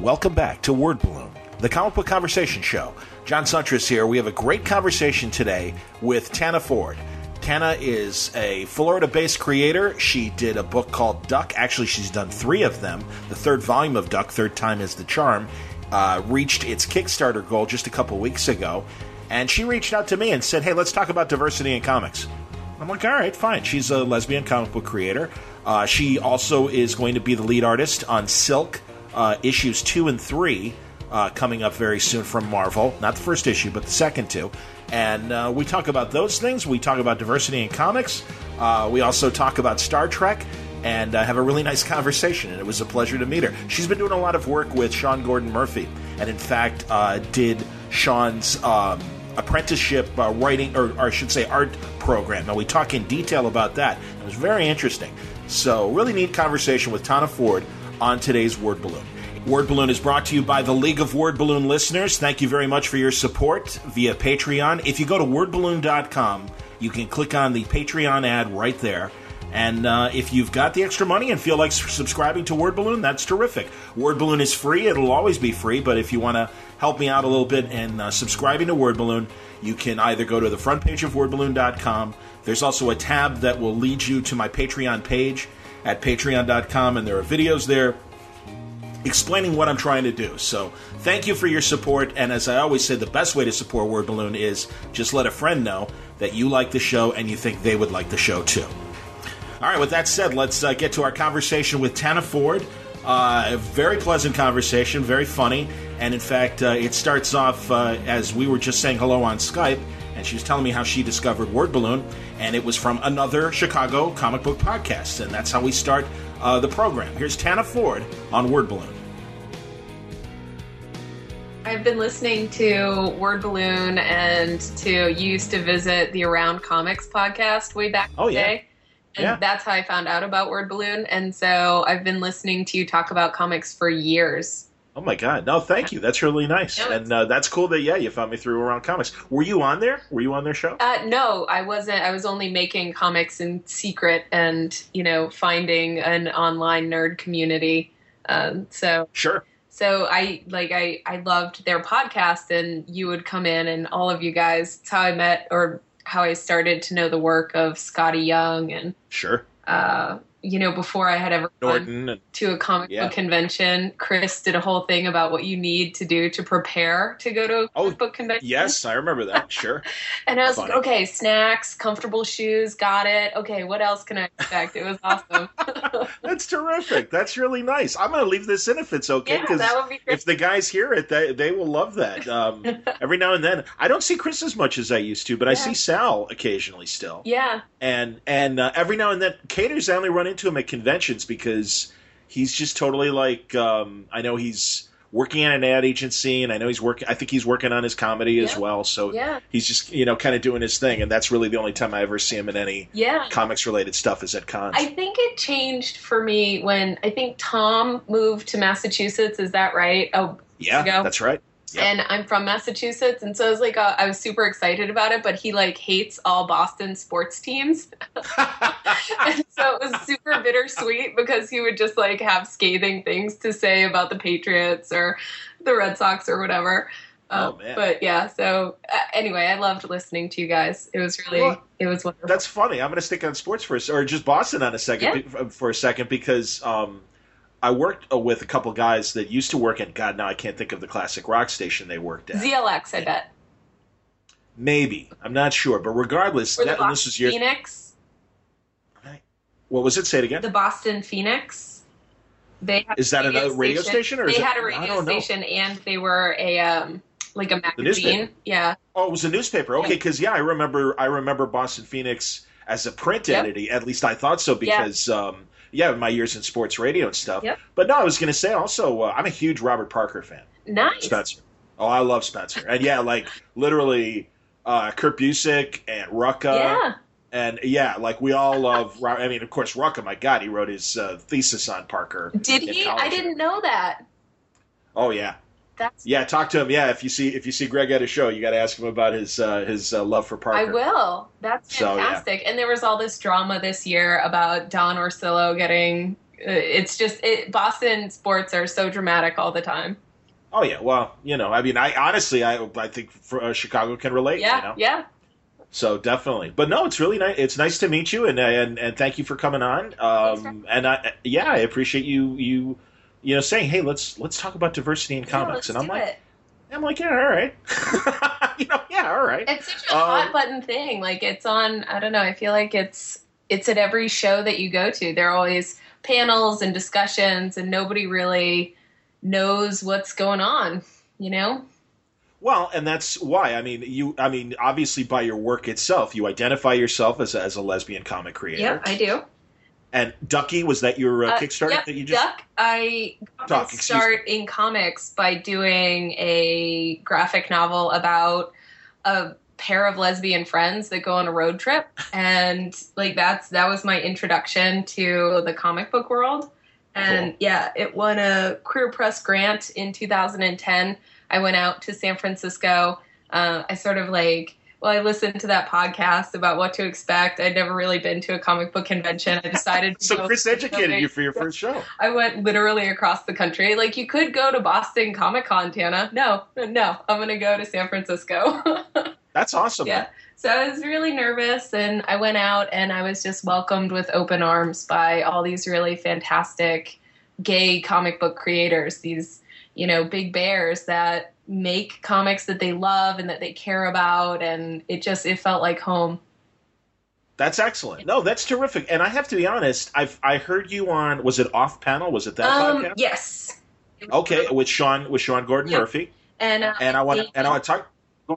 Welcome back to Word Balloon, the comic book conversation show. John Siuntres here. We have a great conversation today with Tana Ford. Tana is a Florida based creator. She did a book called Duck. Actually, she's done three of them. The third volume of Duck, Third Time is the Charm, uh, reached its Kickstarter goal just a couple weeks ago. And she reached out to me and said, Hey, let's talk about diversity in comics. I'm like, all right, fine. She's a lesbian comic book creator. Uh, she also is going to be the lead artist on Silk, uh, issues two and three uh, coming up very soon from Marvel. Not the first issue, but the second two. And uh, we talk about those things. We talk about diversity in comics. Uh, we also talk about Star Trek and uh, have a really nice conversation. And it was a pleasure to meet her. She's been doing a lot of work with Sean Gordon Murphy, and in fact, uh, did Sean's. Um, apprenticeship uh, writing, or, or, I should say, art program. And we talk in detail about that. It was very interesting. So, really neat conversation with Tana Ford on today's Word Balloon. Word Balloon is brought to you by the League of Word Balloon listeners. Thank you very much for your support via Patreon. If you go to wordballoon.com, you can click on the Patreon ad right there. And uh, if you've got the extra money and feel like subscribing to Word Balloon, that's terrific. Word Balloon is free, it'll always be free, but if you want to help me out a little bit in uh, subscribing to Word Balloon, you can either go to the front page of wordballoon.com. There's also a tab that will lead you to my Patreon page at patreon.com, and there are videos there explaining what I'm trying to do. So, thank you for your support. And as I always say, the best way to support Word Balloon is just let a friend know that you like the show and you think they would like the show too. All right, with that said, let's uh, get to our conversation with Tana Ford. Uh, a very pleasant conversation, very funny. And in fact, uh, it starts off uh, as we were just saying hello on Skype, and she was telling me how she discovered Word Balloon, and it was from another Chicago comic book podcast. And that's how we start uh, the program. Here's Tana Ford on Word Balloon. I've been listening to Word Balloon and to used to visit the Around Comics podcast way back oh, yeah. day. And yeah. that's how I found out about Word Balloon. And so I've been listening to you talk about comics for years. Oh my god! No, thank you. That's really nice, no, and uh, that's cool that yeah, you found me through Around Comics. Were you on there? Were you on their show? Uh, no, I wasn't. I was only making comics in secret, and you know, finding an online nerd community. Um, so sure. So I like I I loved their podcast, and you would come in, and all of you guys. It's how I met, or how I started to know the work of Skottie Young and sure. Uh, you know, before I had ever Norton gone to a comic yeah. book convention, Chris did a whole thing about what you need to do to prepare to go to a oh, book convention. Yes, I remember that. Sure. and I was Funny. like, okay, snacks, comfortable shoes, got it. Okay, what else can I expect? It was awesome. That's terrific. That's really nice. I'm going to leave this in if it's okay. Yeah, be. If the guys hear it, they, they will love that. Um, every now and then, I don't see Chris as much as I used to, but yeah. I see Sal occasionally still. Yeah. And and uh, every now and then, Caters, only run into him at conventions because he's just totally like um, I know he's working at an ad agency and I know he's working I think he's working on his comedy yeah. as well so yeah. he's just you know kind of doing his thing and that's really the only time I ever see him in any yeah. comics related stuff is at cons. I think it changed for me when I think Tom moved to Massachusetts is that right? Oh yeah, that's right. Yep. And I'm from Massachusetts, and so I was like, uh, I was super excited about it. But he like hates all Boston sports teams, and so it was super bittersweet because he would just like have scathing things to say about the Patriots or the Red Sox or whatever. Uh, oh man! But yeah, so uh, anyway, I loved listening to you guys. It was really, well, it was wonderful. That's funny. I'm going to stick on sports for a, or just Boston on a second yeah. for a second because. Um, I worked uh, with a couple guys that used to work at God. Now I can't think of the classic rock station they worked at. ZLX, I bet. Maybe I'm not sure, but regardless, that, this is your Phoenix. What was it? Say it again. The Boston Phoenix. They is that another radio station? or they had it, a radio station, and they were a um, like a magazine. Yeah. Oh, it was a newspaper. Okay, because yeah, I remember. I remember Boston Phoenix as a print yep. entity. At least I thought so because. Yeah. Um, yeah, my years in sports radio and stuff. Yep. But no, I was going to say also, uh, I'm a huge Robert Parker fan. Nice. Spenser. Oh, I love Spenser. And yeah, like literally uh, Kurt Busiek and Rucka. Yeah. And yeah, like we all love. I mean, of course, Rucka. My God, he wrote his uh, thesis on Parker. Did he? I didn't know that. Oh yeah, that's yeah. Talk to him. Yeah, if you see if you see Greg at a show, you got to ask him about his uh, his uh, love for Parker. I will. That's fantastic. So, yeah. And there was all this drama this year about Don Orsillo getting uh, it's just it, Boston sports are so dramatic all the time. Oh yeah, well, you know, I mean, I honestly, I I think for, uh, Chicago can relate. Yeah, you know? yeah. So definitely, but no, it's really nice. It's nice to meet you, and and, and thank you for coming on. Um, and I, yeah, I appreciate you you you know saying, hey, let's let's talk about diversity in comics. Yeah, and I'm like, it. I'm like, yeah, all right. you know, yeah, all right. It's such a um, hot button thing. Like it's on. I don't know. I feel like it's it's at every show that you go to. There are always panels and discussions, and nobody really knows what's going on. You know. Well, and that's why. I mean, you. I mean, obviously, by your work itself, you identify yourself as a, as a lesbian comic creator. Yeah, I do. And Ducky was that your uh, uh, Kickstarter yep, that you just Duck? I got start in comics by doing a graphic novel about a pair of lesbian friends that go on a road trip, and like that's that was my introduction to the comic book world. And cool. yeah, it won a Queer Press grant in 2010 I went out to San Francisco. Uh, I sort of like, well, I listened to that podcast about what to expect. I'd never really been to a comic book convention. I decided so Chris educated you for your first show. I went literally across the country. Like you could go to Boston Comic Con, Tana. No, no, I'm going to go to San Francisco. That's awesome. Yeah. So I was really nervous and I went out and I was just welcomed with open arms by all these really fantastic gay comic book creators. These you know, big bears that make comics that they love and that they care about and it just it felt like home. That's excellent. No, that's terrific. And I have to be honest, I've I heard you on was it off panel? Was it that um, podcast? Yes. Okay, with Sean with Sean Gordon. Murphy. And uh, and I want and I want to talk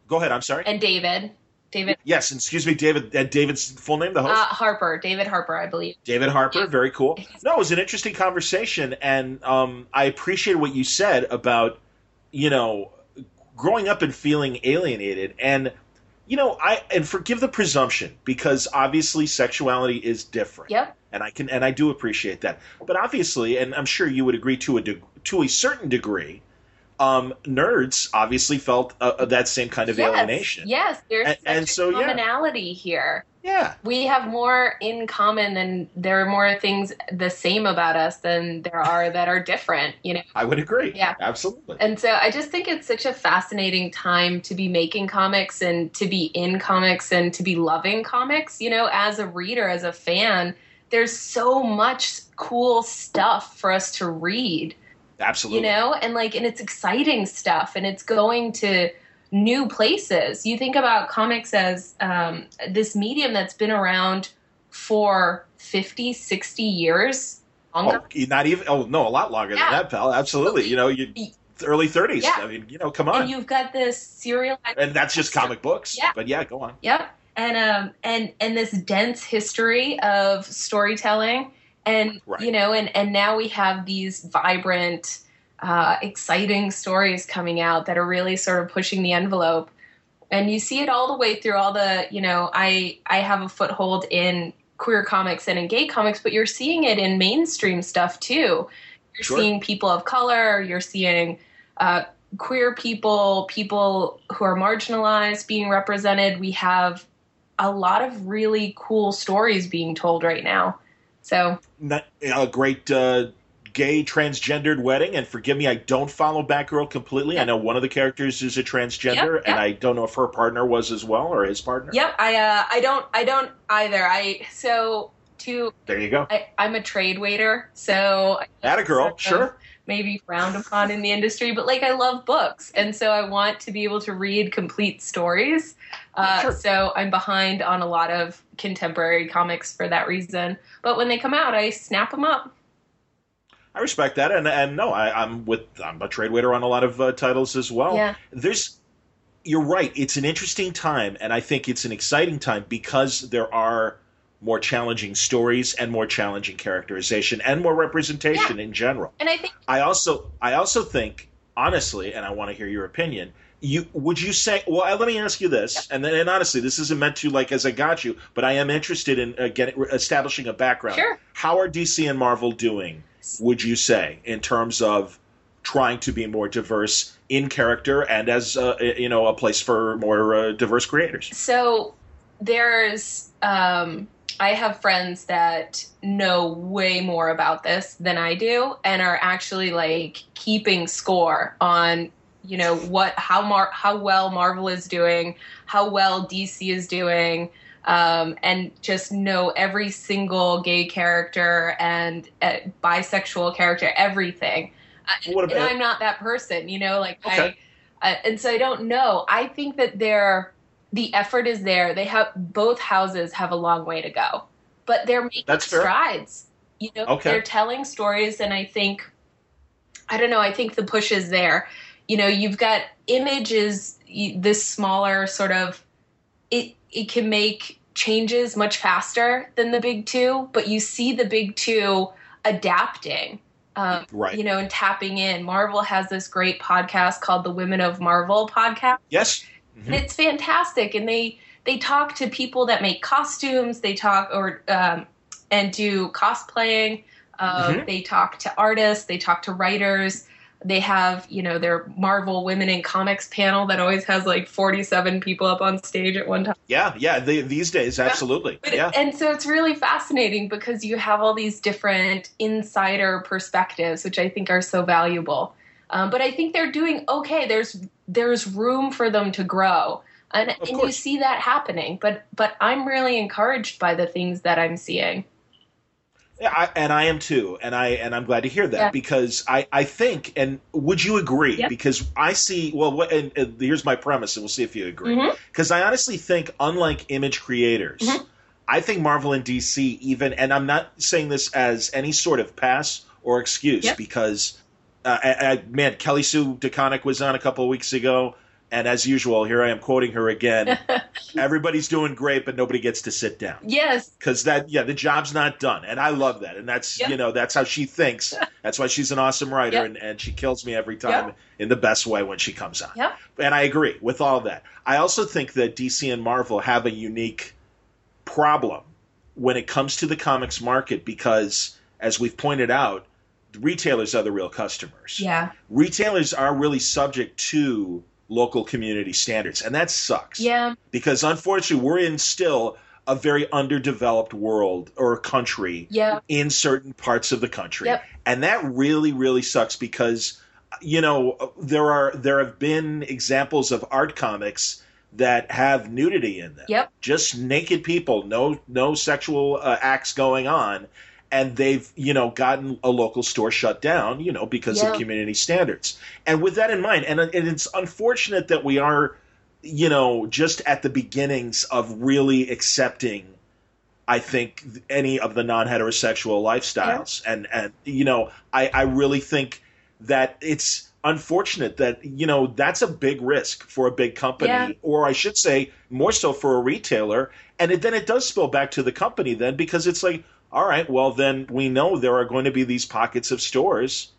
go ahead, I'm sorry. And David. David. Yes, excuse me, David. And David's full name, the host. Uh, Harper, David Harper, I believe. David Harper, yeah. very cool. No, it was an interesting conversation, and um, I appreciate what you said about, you know, growing up and feeling alienated, and you know, I and forgive the presumption because obviously sexuality is different. Yep. And I can and I do appreciate that, but obviously, and I'm sure you would agree to a de- to a certain degree um, nerds obviously felt uh, uh, that same kind of yes, alienation. Yes, there's and, and so commonality yeah. here. Yeah, we have more in common than there are more things the same about us than there are that are different. You know, I would agree. Yeah, absolutely. And so I just think it's such a fascinating time to be making comics and to be in comics and to be loving comics. You know, as a reader, as a fan, there's so much cool stuff for us to read Absolutely. You know, and like, and it's exciting stuff and it's going to new places. You think about comics as um, this medium that's been around for 50, 60 years. Longer. Oh, not even, oh, no, a lot longer yeah. than that, pal. Absolutely. You know, you early 30s. Yeah. I mean, you know, come on. And you've got this serial. And that's just comic books. Yeah. But yeah, go on. Yep. And um and and this dense history of storytelling and right. you know and and now we have these vibrant uh, exciting stories coming out that are really sort of pushing the envelope and you see it all the way through all the you know i i have a foothold in queer comics and in gay comics but you're seeing it in mainstream stuff too you're sure. seeing people of color you're seeing uh, queer people people who are marginalized being represented we have a lot of really cool stories being told right now so a great uh, gay transgendered wedding. And forgive me, I don't follow Batgirl completely. I know one of the characters is a transgender, yep, yep. and I don't know if her partner was as well or his partner. Yep, I uh, I don't I don't either. I so to there you go. I, am a trade waiter, so that a girl, sure. Maybe frowned upon in the industry, but like I love books, and so I want to be able to read complete stories. Uh, sure. So I'm behind on a lot of contemporary comics for that reason. But when they come out, I snap them up. I respect that, and and no, I, am with I'm a trade waiter on a lot of uh, titles as well. Yeah. There's, you're right. It's an interesting time, and I think it's an exciting time because there are more challenging stories and more challenging characterization and more representation yeah. in general. And I think I also I also think honestly, and I want to hear your opinion. You would you say? Well, let me ask you this, and then and honestly, this isn't meant to like as I got you, but I am interested in uh, getting establishing a background. Sure. How are DC and Marvel doing? would you say, in terms of trying to be more diverse in character and as uh, you know a place for more uh, diverse creators? So there's um, I have friends that know way more about this than I do and are actually like keeping score on you know what how Mar- how well Marvel is doing, how well DC is doing, um, and just know every single gay character and uh, bisexual character, everything. What about, and I'm not that person, you know. Like okay. I, uh, and so I don't know. I think that they're the effort is there. They have both houses have a long way to go, but they're making That's strides. You know, okay. they're telling stories, and I think I don't know. I think the push is there. You know, you've got images this smaller sort of it it can make changes much faster than the big two, but you see the big two adapting. Um, right. You know, and tapping in. Marvel has this great podcast called the Women of Marvel podcast. Yes. Mm-hmm. It's fantastic. And they they talk to people that make costumes. They talk or um, and do cosplaying. Um, mm-hmm. They talk to artists. They talk to writers. They have, you know, their Marvel Women in Comics panel that always has like 47 people up on stage at one time. Yeah, yeah, they, these days, absolutely. But, yeah. And so it's really fascinating because you have all these different insider perspectives, which I think are so valuable. Um, but I think they're doing okay. There's there's room for them to grow, and, and you see that happening. But but I'm really encouraged by the things that I'm seeing. Yeah, I, and I am too, and I and I'm glad to hear that yeah. because I I think and would you agree? Yep. Because I see well, what, and, and, here's my premise, and we'll see if you agree. Because mm-hmm. I honestly think, unlike image creators, mm-hmm. I think Marvel and DC even, and I'm not saying this as any sort of pass or excuse yep. because uh, I, I, man, Kelly Sue DeConnick was on a couple of weeks ago, and as usual, here I am quoting her again. Everybody's doing great, but nobody gets to sit down. Yes, because that yeah, the job's not done, and I love that, and that's yep. you know that's how she thinks. That's why she's an awesome writer, yep. and, and she kills me every time yep. in the best way when she comes on. Yep. And I agree with all that. I also think that DC and Marvel have a unique problem when it comes to the comics market because, as we've pointed out retailers are the real customers. Yeah. Retailers are really subject to local community standards, and that sucks. Yeah. Because unfortunately, we're in still a very underdeveloped world or country yeah. in certain parts of the country. Yep. And that really, really sucks because you know, there are there have been examples of art comics that have nudity in them. Yep. Just naked people, no no sexual uh, acts going on and they've you know gotten a local store shut down you know because yeah. of community standards and with that in mind and, and it's unfortunate that we are you know just at the beginnings of really accepting I think any of the non-heterosexual lifestyles, yeah. and and you know, I I really think that it's unfortunate that you know that's a big risk for a big company, yeah. or I should say, more so for a retailer, and it, then it does spill back to the company then because it's like, all right, well then we know there are going to be these pockets of stores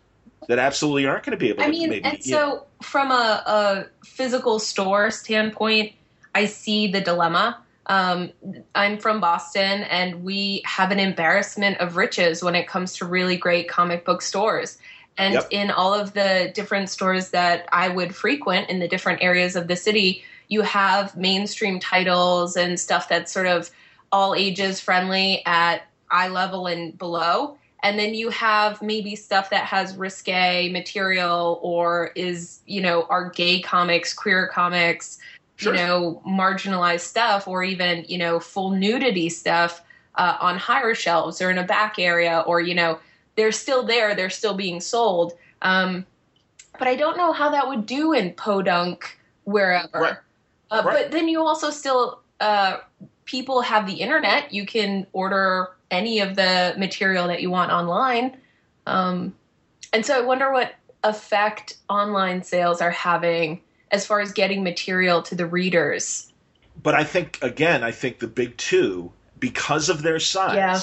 that absolutely aren't going to be able. I mean, maybe, and so know. from a, a, physical store standpoint, I see the dilemma. Um, I'm from Boston, and we have an embarrassment of riches when it comes to really great comic book stores. And yep. in all of the different stores that I would frequent in the different areas of the city, you have mainstream titles and stuff that's sort of all ages friendly at eye level and below. And then you have maybe stuff that has risque material or is, you know, are gay comics, queer comics, sure. you know, marginalized stuff, or even, you know, full nudity stuff uh, on higher shelves or in a back area, or, you know, they're still there, they're still being sold. Um, but I don't know how that would do in Podunk, wherever. Right. Uh, right. But then you also still, uh, people have the internet. You can order any of the material that you want online. Um, and so I wonder what effect online sales are having as far as getting material to the readers. But I think, again, I think the big two, because of their size, yeah.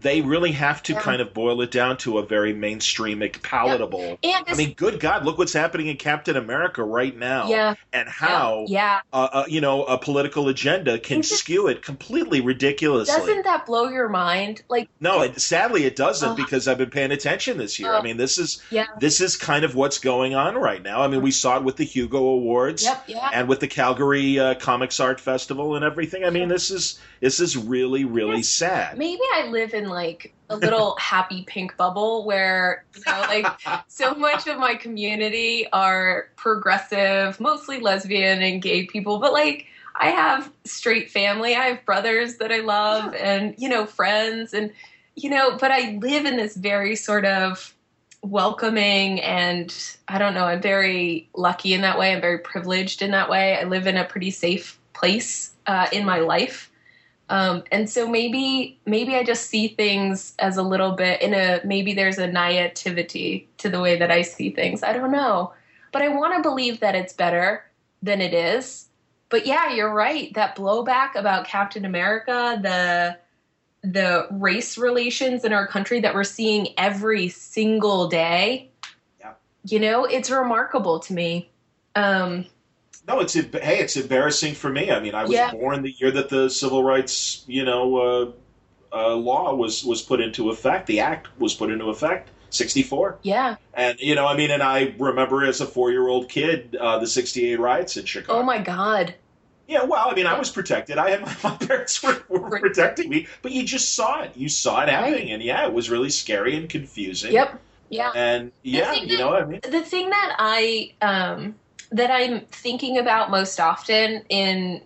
They really have to Yeah. kind of boil it down to a very mainstream, palatable. And I mean, good God, look what's happening in Captain America right now, yeah, and how yeah. uh, uh, you know a political agenda can skew it completely ridiculously. Doesn't that blow your mind? Like, no, it, sadly, it doesn't Ugh. because I've been paying attention this year. I mean, this is yeah, this is kind of what's going on right now. I mean, we saw it with the Hugo Awards. yep, yeah. And with the Calgary uh, Comics Art Festival and everything, I mean, this is this is really, really sad. Maybe I live in like a little happy pink bubble where you know, like so much of my community are progressive, mostly lesbian and gay people, but like I have straight family. I have brothers that I love and, you know, friends and, you know, but I live in this very sort of welcoming and I don't know, I'm very lucky in that way. I'm very privileged in that way. I live in a pretty safe place uh, in my life. Um, and so maybe maybe I just see things as a little bit in a maybe there's a naivety to the way that I see things. I don't know. But I want to believe that it's better than it is. But yeah, you're right. That blowback about Captain America, the the race relations in our country that we're seeing every single day. Yeah. You know, it's remarkable to me. Um, No, it's hey, it's embarrassing for me. I mean, I was Yeah. born the year that the civil rights, you know, uh, uh, law was was put into effect. The act was put into effect. Sixty four, yeah. and you know, I mean, and I remember as a four year old kid uh, the sixty eight riots in Chicago. Oh my God. Yeah, well, I mean, I was protected. I had my, my parents were, were Right. protecting me, but you just saw it. You saw it happening, Right. and yeah, it was really scary and confusing. Yep. Yeah. And yeah, you know what I mean. the thing that I um, that I'm thinking about most often in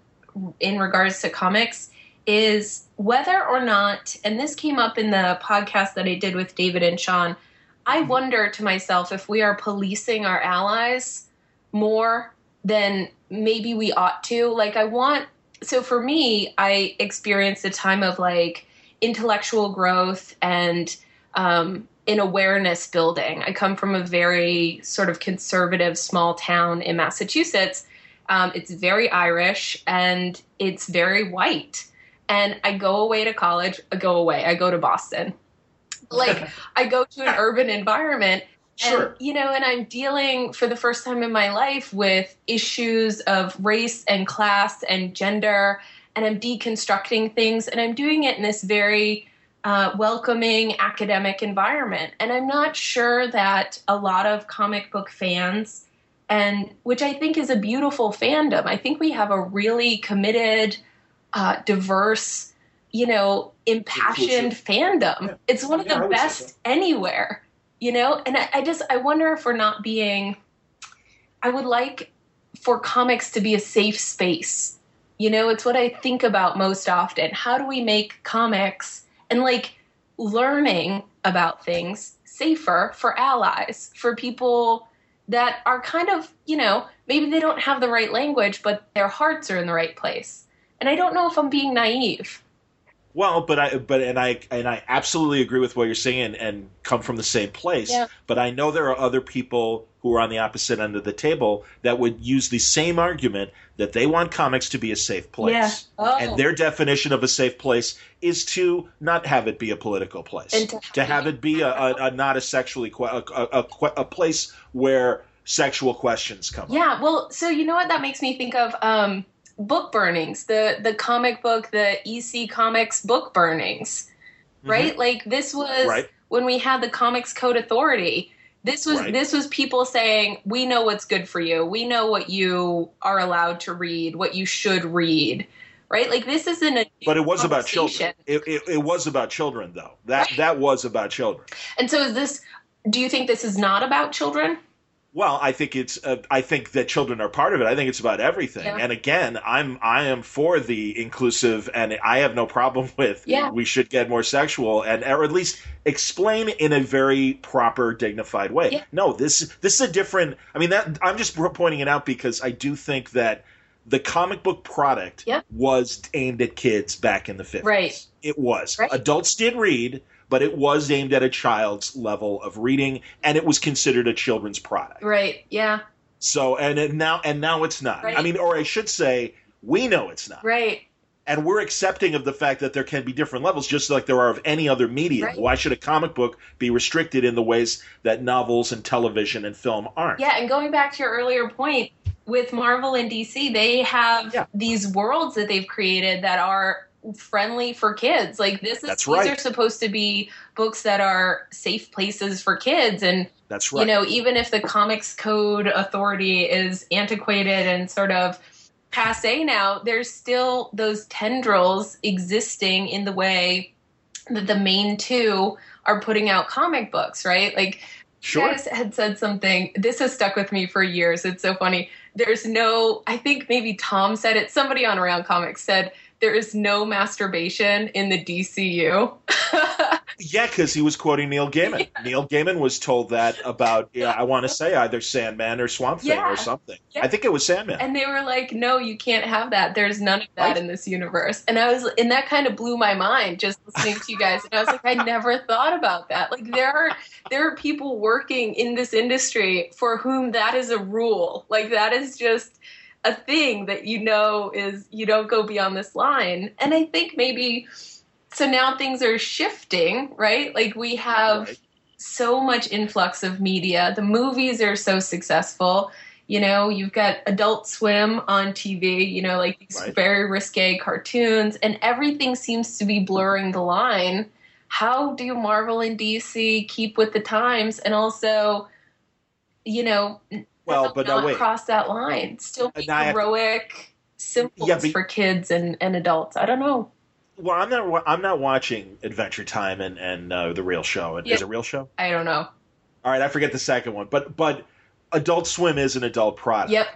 in regards to comics is whether or not, and this came up in the podcast that I did with David and Sean. I wonder to myself if we are policing our allies more than maybe we ought to. Like, I want. So for me, I experienced a time of like intellectual growth and um, in awareness building. I come from a very sort of conservative small town in Massachusetts. Um, it's very Irish and it's very white. And I go away to college, I go away, I go to Boston. Like, I go to an urban environment Sure. you know, and I'm dealing for the first time in my life with issues of race and class and gender, and I'm deconstructing things, and I'm doing it in this very uh, welcoming academic environment. And I'm not sure that a lot of comic book fans, and which I think is a beautiful fandom, I think we have a really committed, uh, diverse, you know, impassioned fandom. Yeah. It's one of Yeah, the best so. anywhere you know and I, I just i wonder if we're not being i would like for comics to be a safe space you know it's what i think about most often how do we make comics and like learning about things safer for allies for people that are kind of you know maybe they don't have the right language but their hearts are in the right place. And i don't know if i'm being naive Well, but I but and I and I absolutely agree with what you're saying and, and come from the same place. Yeah. But I know there are other people who are on the opposite end of the table that would use the same argument that they want comics to be a safe place. Yeah. Oh. And their definition of a safe place is to not have it be a political place. And to- have it be a, a, a not a sexually que- a, a, a, a place where sexual questions come up. Yeah, well, so you know what that makes me think of um, book burnings, the the comic book, the EC Comics book burnings, right? Like this was Mm-hmm. Right. when we had the Comics Code Authority. This was Right. this was people saying, "We know what's good for you. We know what you are allowed to read, what you should read." Right? Like this isn't a But it was about children. It, it, it was about children, though. That that was about children. And so is this do you think this is not about children? Well, I think it's. Uh, I think that children are part of it. I think it's about everything. Yeah. And again, I'm. I am for the inclusive, and I have no problem with. Yeah. We should get more sexual, and or at least explain in a very proper, dignified way. Yeah. No, this this is a different. I mean, that I'm just pointing it out because I do think that the comic book product Yeah. was aimed at kids back in the 50s. Right. It was. Right. Adults did read, but it was aimed at a child's level of reading, and it was considered a children's product. Right. Yeah. So and it now and now it's not. Right. I mean, or I should say, we know it's not. Right. and we're accepting of the fact that there can be different levels, just like there are of any other medium. Right. Why should a comic book be restricted in the ways that novels and television and film aren't? Yeah, and going back to your earlier point with Marvel and DC, they have Yeah. these worlds that they've created that are friendly for kids. Like this is That's these right. are supposed to be books that are safe places for kids and That's right. you know, even if the Comics Code Authority is antiquated and sort of passe now, there's still those tendrils existing in the way that the main two are putting out comic books, right? Like sure. you guys had said something. This has stuck with me for years. It's so funny. There's no. I think maybe Tom said it. Somebody on Around Comics said there is no masturbation in the DCU. Yeah, because he was quoting Neil Gaiman. Neil Gaiman was told that about, yeah, I want to say either Sandman or Swamp Thing Yeah. or something. Yeah. I think it was Sandman. and they were like, "No, you can't have that. There's none of that Right. in this universe." And I was, and that kind of blew my mind just listening to you guys. And I was like, I never thought about that. Like there are there are people working in this industry for whom that is a rule. Like that is just a thing that you know is you don't go beyond this line. And I think maybe so now things are shifting, right? Like we have Right. so much influx of media. The movies are so successful. You know, you've got Adult Swim on TV, you know, like these Right. very risque cartoons, and everything seems to be blurring the line. How do Marvel and DC keep with the times and also, you know, Well, but not wait. cross that line? Still be I have- heroic symbols Yeah, but- for kids and, and adults. I don't know. Well, I'm not. I'm not watching Adventure Time and and uh, the Real Show. Yeah. Is it a Real Show? I don't know. All right, I forget the second one, but but Adult Swim is an adult product. Yep.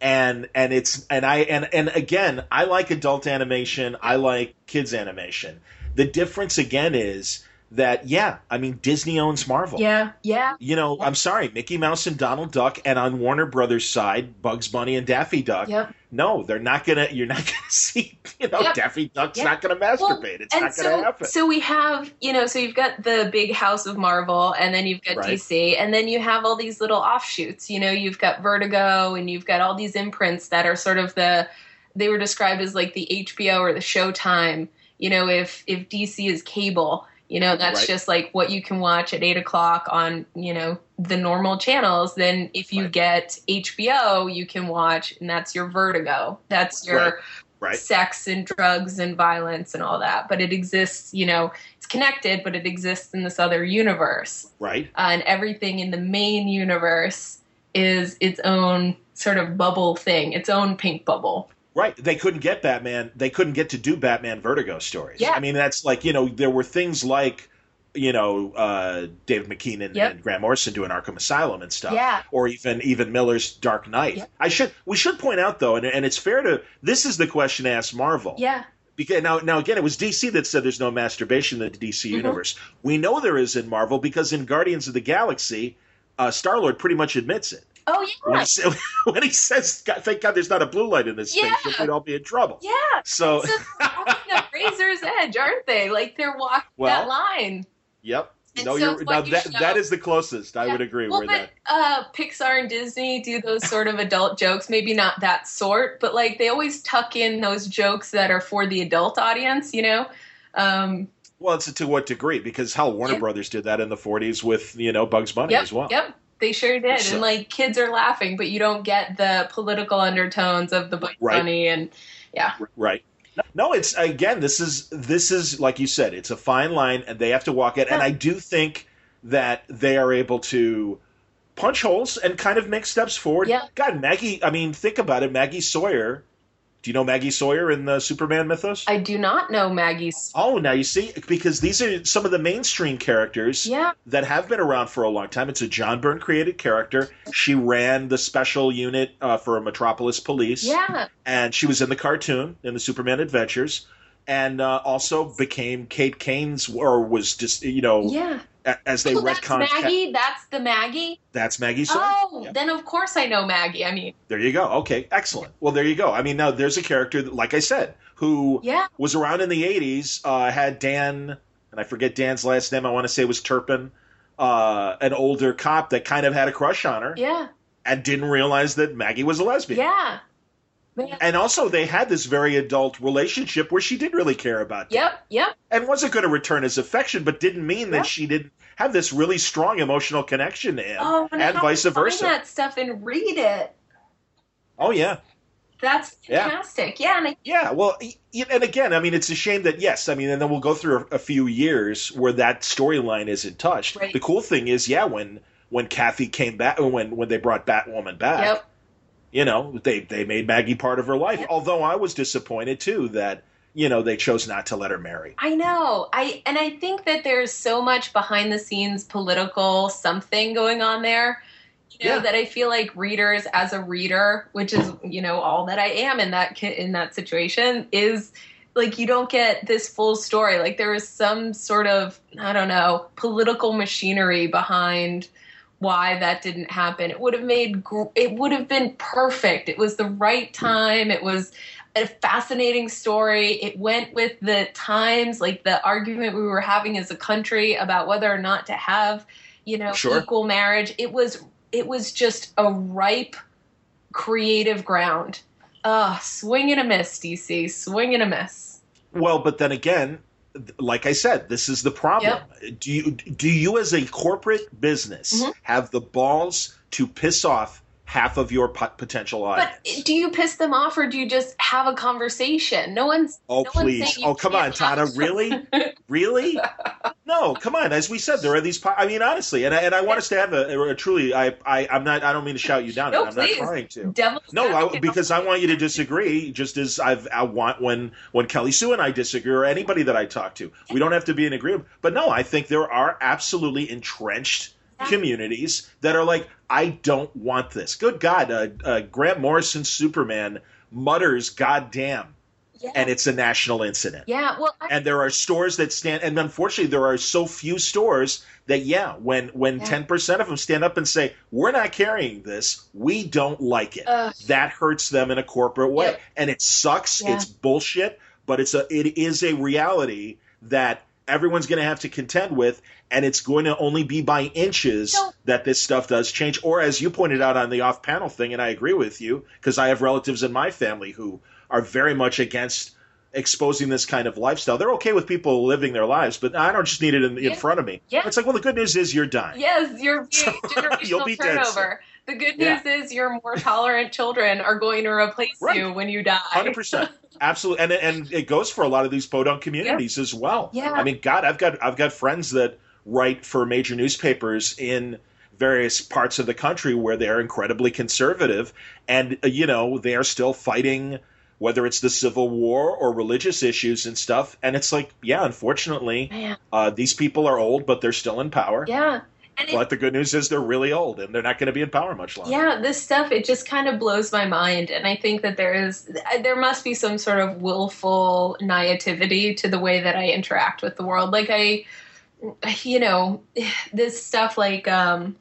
and and it's and I and and again, I like adult animation. I like kids animation. The difference again is that yeah, I mean Disney owns Marvel. Yeah. Yeah. You know, I'm sorry, Mickey Mouse and Donald Duck, and on Warner Brothers' side, Bugs Bunny and Daffy Duck. Yep. No, they're not gonna. You're not gonna see. You know, Yep. Daffy Duck's Yep. not gonna masturbate. it's not so, gonna happen. So we have, you know, so you've got the big house of Marvel, and then you've got Right. DC, and then you have all these little offshoots. You know, you've got Vertigo, and you've got all these imprints that are sort of the, they were described as like the HBO or the Showtime. You know, if if DC is cable, you know, that's Right. just like what you can watch at eight o'clock on, you know, the normal channels. Then if you Right. get HBO, you can watch, and that's your Vertigo. That's your Right. Right. sex and drugs and violence and all that. But it exists, you know, it's connected, but it exists in this other universe. Right. Uh, and everything in the main universe is its own sort of bubble thing, its own pink bubble. Right. They couldn't get Batman. They couldn't get to do Batman Vertigo stories. Yeah. I mean, that's like, you know, there were things like, you know, uh, David McKean and, Yep. and Grant Morrison doing Arkham Asylum and stuff. Yeah. Or even even Miller's Dark Knight. Yep. I should we should point out though, and, and it's fair to this is the question to ask Marvel. Yeah. Because now now again, it was DC that said there's no masturbation in the DC Mhm. universe. We know there is in Marvel because in Guardians of the Galaxy, uh, Star Lord pretty much admits it. Oh, When yeah. he, sa- when he says, God, "Thank God there's not a blue light in this Yeah. spaceship, we'd all be in trouble." Yeah. So, So a razor's edge, aren't they? Like they're walking Well, that line. Yep. And no, so you're now you that show. that is the closest I Yeah. would agree. Well, where but that uh, Pixar and Disney do those sort of adult jokes. Maybe not that sort, but like they always tuck in those jokes that are for the adult audience. You know, um, well, it's to what degree? Because hell, Warner Yeah. Brothers did that in the '40s with you know Bugs Bunny yep, as well. yep, they sure did. So- and like kids are laughing, but you don't get the political undertones of the Bugs Right. Bunny and yeah, Right. No, it's again. This is this is like you said. It's a fine line, and they have to walk it. And I do think that they are able to punch holes and kind of make steps forward. Yeah. God, Maggie. I mean, think about it. Maggie Sawyer. Do you know Maggie Sawyer in the Superman mythos? I do not know Maggie's. oh, now you see, because these are some of the mainstream characters. Yeah, that have been around for a long time. It's a John Byrne created character. She ran the special unit uh, for a Metropolis Police, yeah, and she was in the cartoon in the Superman Adventures, and uh, also became Kate Kane's or was just you know yeah. as they Oh, that's retconned. Maggie. That's the Maggie. That's Maggie. Oh, Yeah. then of course I know Maggie. I mean, There you go. Okay, excellent. Well, there you go. I mean, now there's a character that, like I said, who yeah, was around in the '80s. Uh, had Dan, and I forget Dan's last name. I want to say it was Turpin. Uh, an older cop that kind of had a crush on her. yeah. and didn't realize that Maggie was a lesbian. Yeah. And also they had this very adult relationship where she did really care about. Yep, yep. And wasn't going to return his affection, but didn't mean that yep. she didn't have this really strong emotional connection to him, oh, and, and vice versa. Find that stuff and read it. Oh yeah. That's fantastic. Yeah. Yeah, I, yeah. Well, and again, I mean, it's a shame that yes, I mean, and then we'll go through a, a few years where that storyline isn't touched. Right. The cool thing is, yeah, when when Kathy came back, when when they brought Batwoman back, yep. You know, they they made Maggie part of her life. Yep. Although I was disappointed too that you know they chose not to let her marry. I know. I and I think that there's so much behind the scenes political something going on there. You know yeah. that I feel like readers, as a reader, which is you know all that I am in that in that situation, is like you don't get this full story. Like there was some sort of I don't know political machinery behind why that didn't happen. It would have made it would have been perfect. It was the right time. It was a fascinating story. It went with the times, like the argument we were having as a country about whether or not to have, you know, sure. equal marriage. It was it was just a ripe creative ground. Uh, swing and a miss, DC. Swing and a miss. Well, but then again, like I said, this is the problem. Yep. Do you do you as a corporate business mm-hmm. have the balls to piss off half of your potential audience? But do you piss them off, or do you just have a conversation? No one's. Oh no please! One's oh come on, Tana! Really? really? No, come on. As we said, there are these. Po- I mean, honestly, and I, and I want us to have a, a, truly. I I I'm not. I don't mean to shout you down. No, I'm please. not trying to. Devil's no, I, because I want you to disagree. Just as I've I want when when Kelly Sue and I disagree, or anybody that I talk to, we don't have to be in agreement. But no, I think there are absolutely entrenched communities that are like, I don't want this. Good God, uh, uh, Grant Morrison Superman mutters "goddamn," yeah. and it's a national incident. Yeah, well, I- and there are stores that stand, and unfortunately, there are so few stores that yeah, when when ten yeah. percent of them stand up and say, "We're not carrying this. We don't like it," uh, that hurts them in a corporate way, and it sucks. It's bullshit, but it's a it is a reality that everyone's going to have to contend with, and it's going to only be by inches no. that this stuff does change. Or as you pointed out on the off panel thing, and I agree with you because I have relatives in my family who are very much against exposing this kind of lifestyle. They're okay with people living their lives, but I don't just need it in, yeah. in front of me. Yeah. It's like, well, the good news is you're dying. Yes, you're generational You'll be turnover. Dead, the good news yeah. is your more tolerant children are going to replace right. you when you die. Hundred percent. Absolutely, and and it goes for a lot of these podunk communities yep. as well. Yeah. I mean, God, I've got I've got friends that write for major newspapers in various parts of the country where they're incredibly conservative, and uh, you know they are still fighting whether it's the Civil War or religious issues and stuff. And it's like, yeah, unfortunately, uh, these people are old, but they're still in power. Yeah. And but it, the good news is they're really old and they're not going to be in power much longer. Yeah, this stuff it just kind of blows my mind, and I think that there is there must be some sort of willful naivety to the way that I interact with the world. Like I, you know, this stuff like um,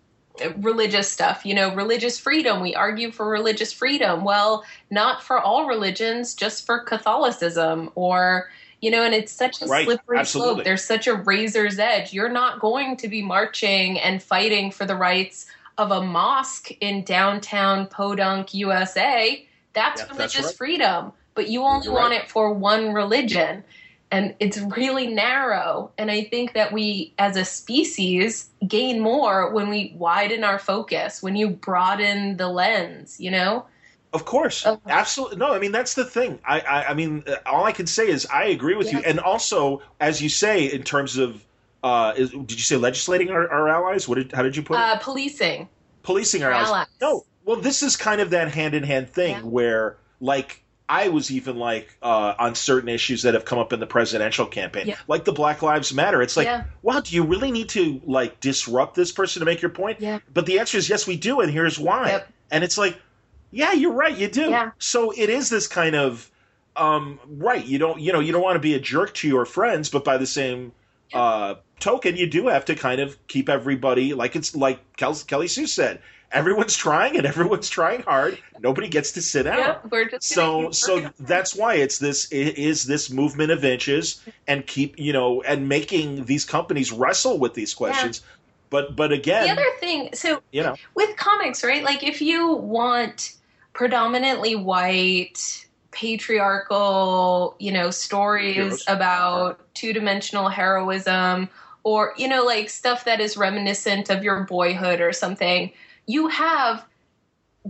religious stuff. You know, religious freedom. We argue for religious freedom. Well, not for all religions, just for Catholicism or you know, and it's such a right. slippery Absolutely. slope. There's such a razor's edge. You're not going to be marching and fighting for the rights of a mosque in downtown Podunk, USA. That's religious that's right. freedom, but you only You're want right. it for one religion. And it's really narrow. And I think that we, as a species, gain more when we widen our focus, when you broaden the lens, you know? Of course, Okay. absolutely. No, I mean that's the thing. I, I, I mean, uh, all I can say is I agree with you. And also, as you say, in terms of, uh, is, did you say legislating our, our allies? What did, how did you put it? Uh, policing. Policing our our allies. allies. No, well, this is kind of that hand in hand thing Yeah. where, like, I was even like uh, on certain issues that have come up in the presidential campaign, Yeah. like the Black Lives Matter. It's like, Yeah. wow, do you really need to like disrupt this person to make your point? Yeah. But the answer is yes, we do, and here's why. Yep. And it's like, yeah, you're right, you do. Yeah. So it is this kind of um, right. You don't, you know, you don't want to be a jerk to your friends, but by the same uh, token, you do have to kind of keep everybody like it's like Kel- Kelly Sue said. Everyone's trying and everyone's trying hard. Nobody gets to sit down. Yeah, we're just So so that's why it's this it is this movement of inches and keep you know and making these companies wrestle with these questions. But but again, the other thing so you know, with comics right like if you want predominantly white patriarchal, you know, stories Heroes. about two-dimensional heroism or you know like stuff that is reminiscent of your boyhood or something. You have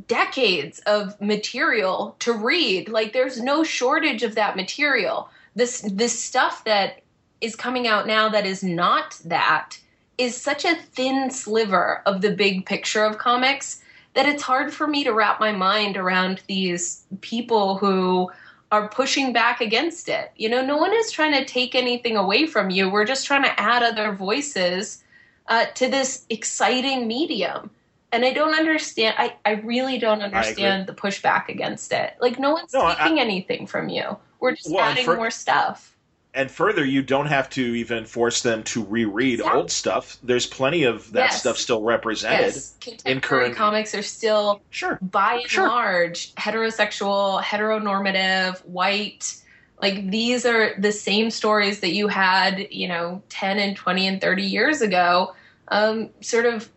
decades of material to read. Like there's no shortage of that material. This this stuff that is coming out now that is not that is such a thin sliver of the big picture of comics that it's hard for me to wrap my mind around these people who are pushing back against it. You know, no one is trying to take anything away from you. We're just trying to add other voices uh, to this exciting medium. And I don't understand. I, I really don't understand the pushback against it. Like, no one's No, I- taking anything from you. We're just Well, adding for- more stuff. And further, you don't have to even force them to reread Exactly. old stuff. There's plenty of that Yes. stuff still represented. Yes, contemporary current- comics are still Sure. by and Sure. large heterosexual, heteronormative, white. Like these are the same stories that you had, you know, 10 and 20 and 30 years ago, um, sort of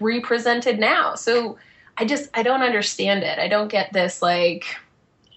represented now. So I just, I don't understand it. I don't get this, like,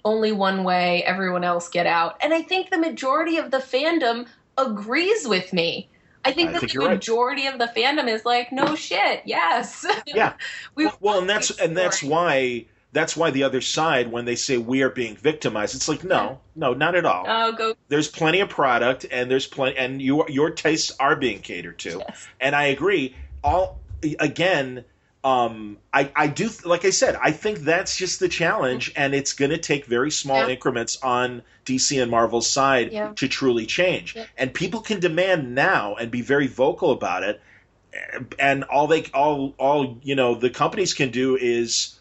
only one way, everyone else get out. And I think the majority of the fandom agrees with me. I think I that think the you're right. majority of the fandom is like, no shit, yes. Yeah. we Well, and that's and that's why that's why the other side, when they say we are being victimized, it's like no, no, not at all. Oh, go There's plenty of product, and there's plenty, and your your tastes are being catered to. yes. and I agree. All again, um, I I do like I said, I think that's just the challenge, and it's going to take very small Yeah. increments on DC and Marvel's side Yeah. to truly change. Yeah. And people can demand now and be very vocal about it. And all they all all you know the companies can do is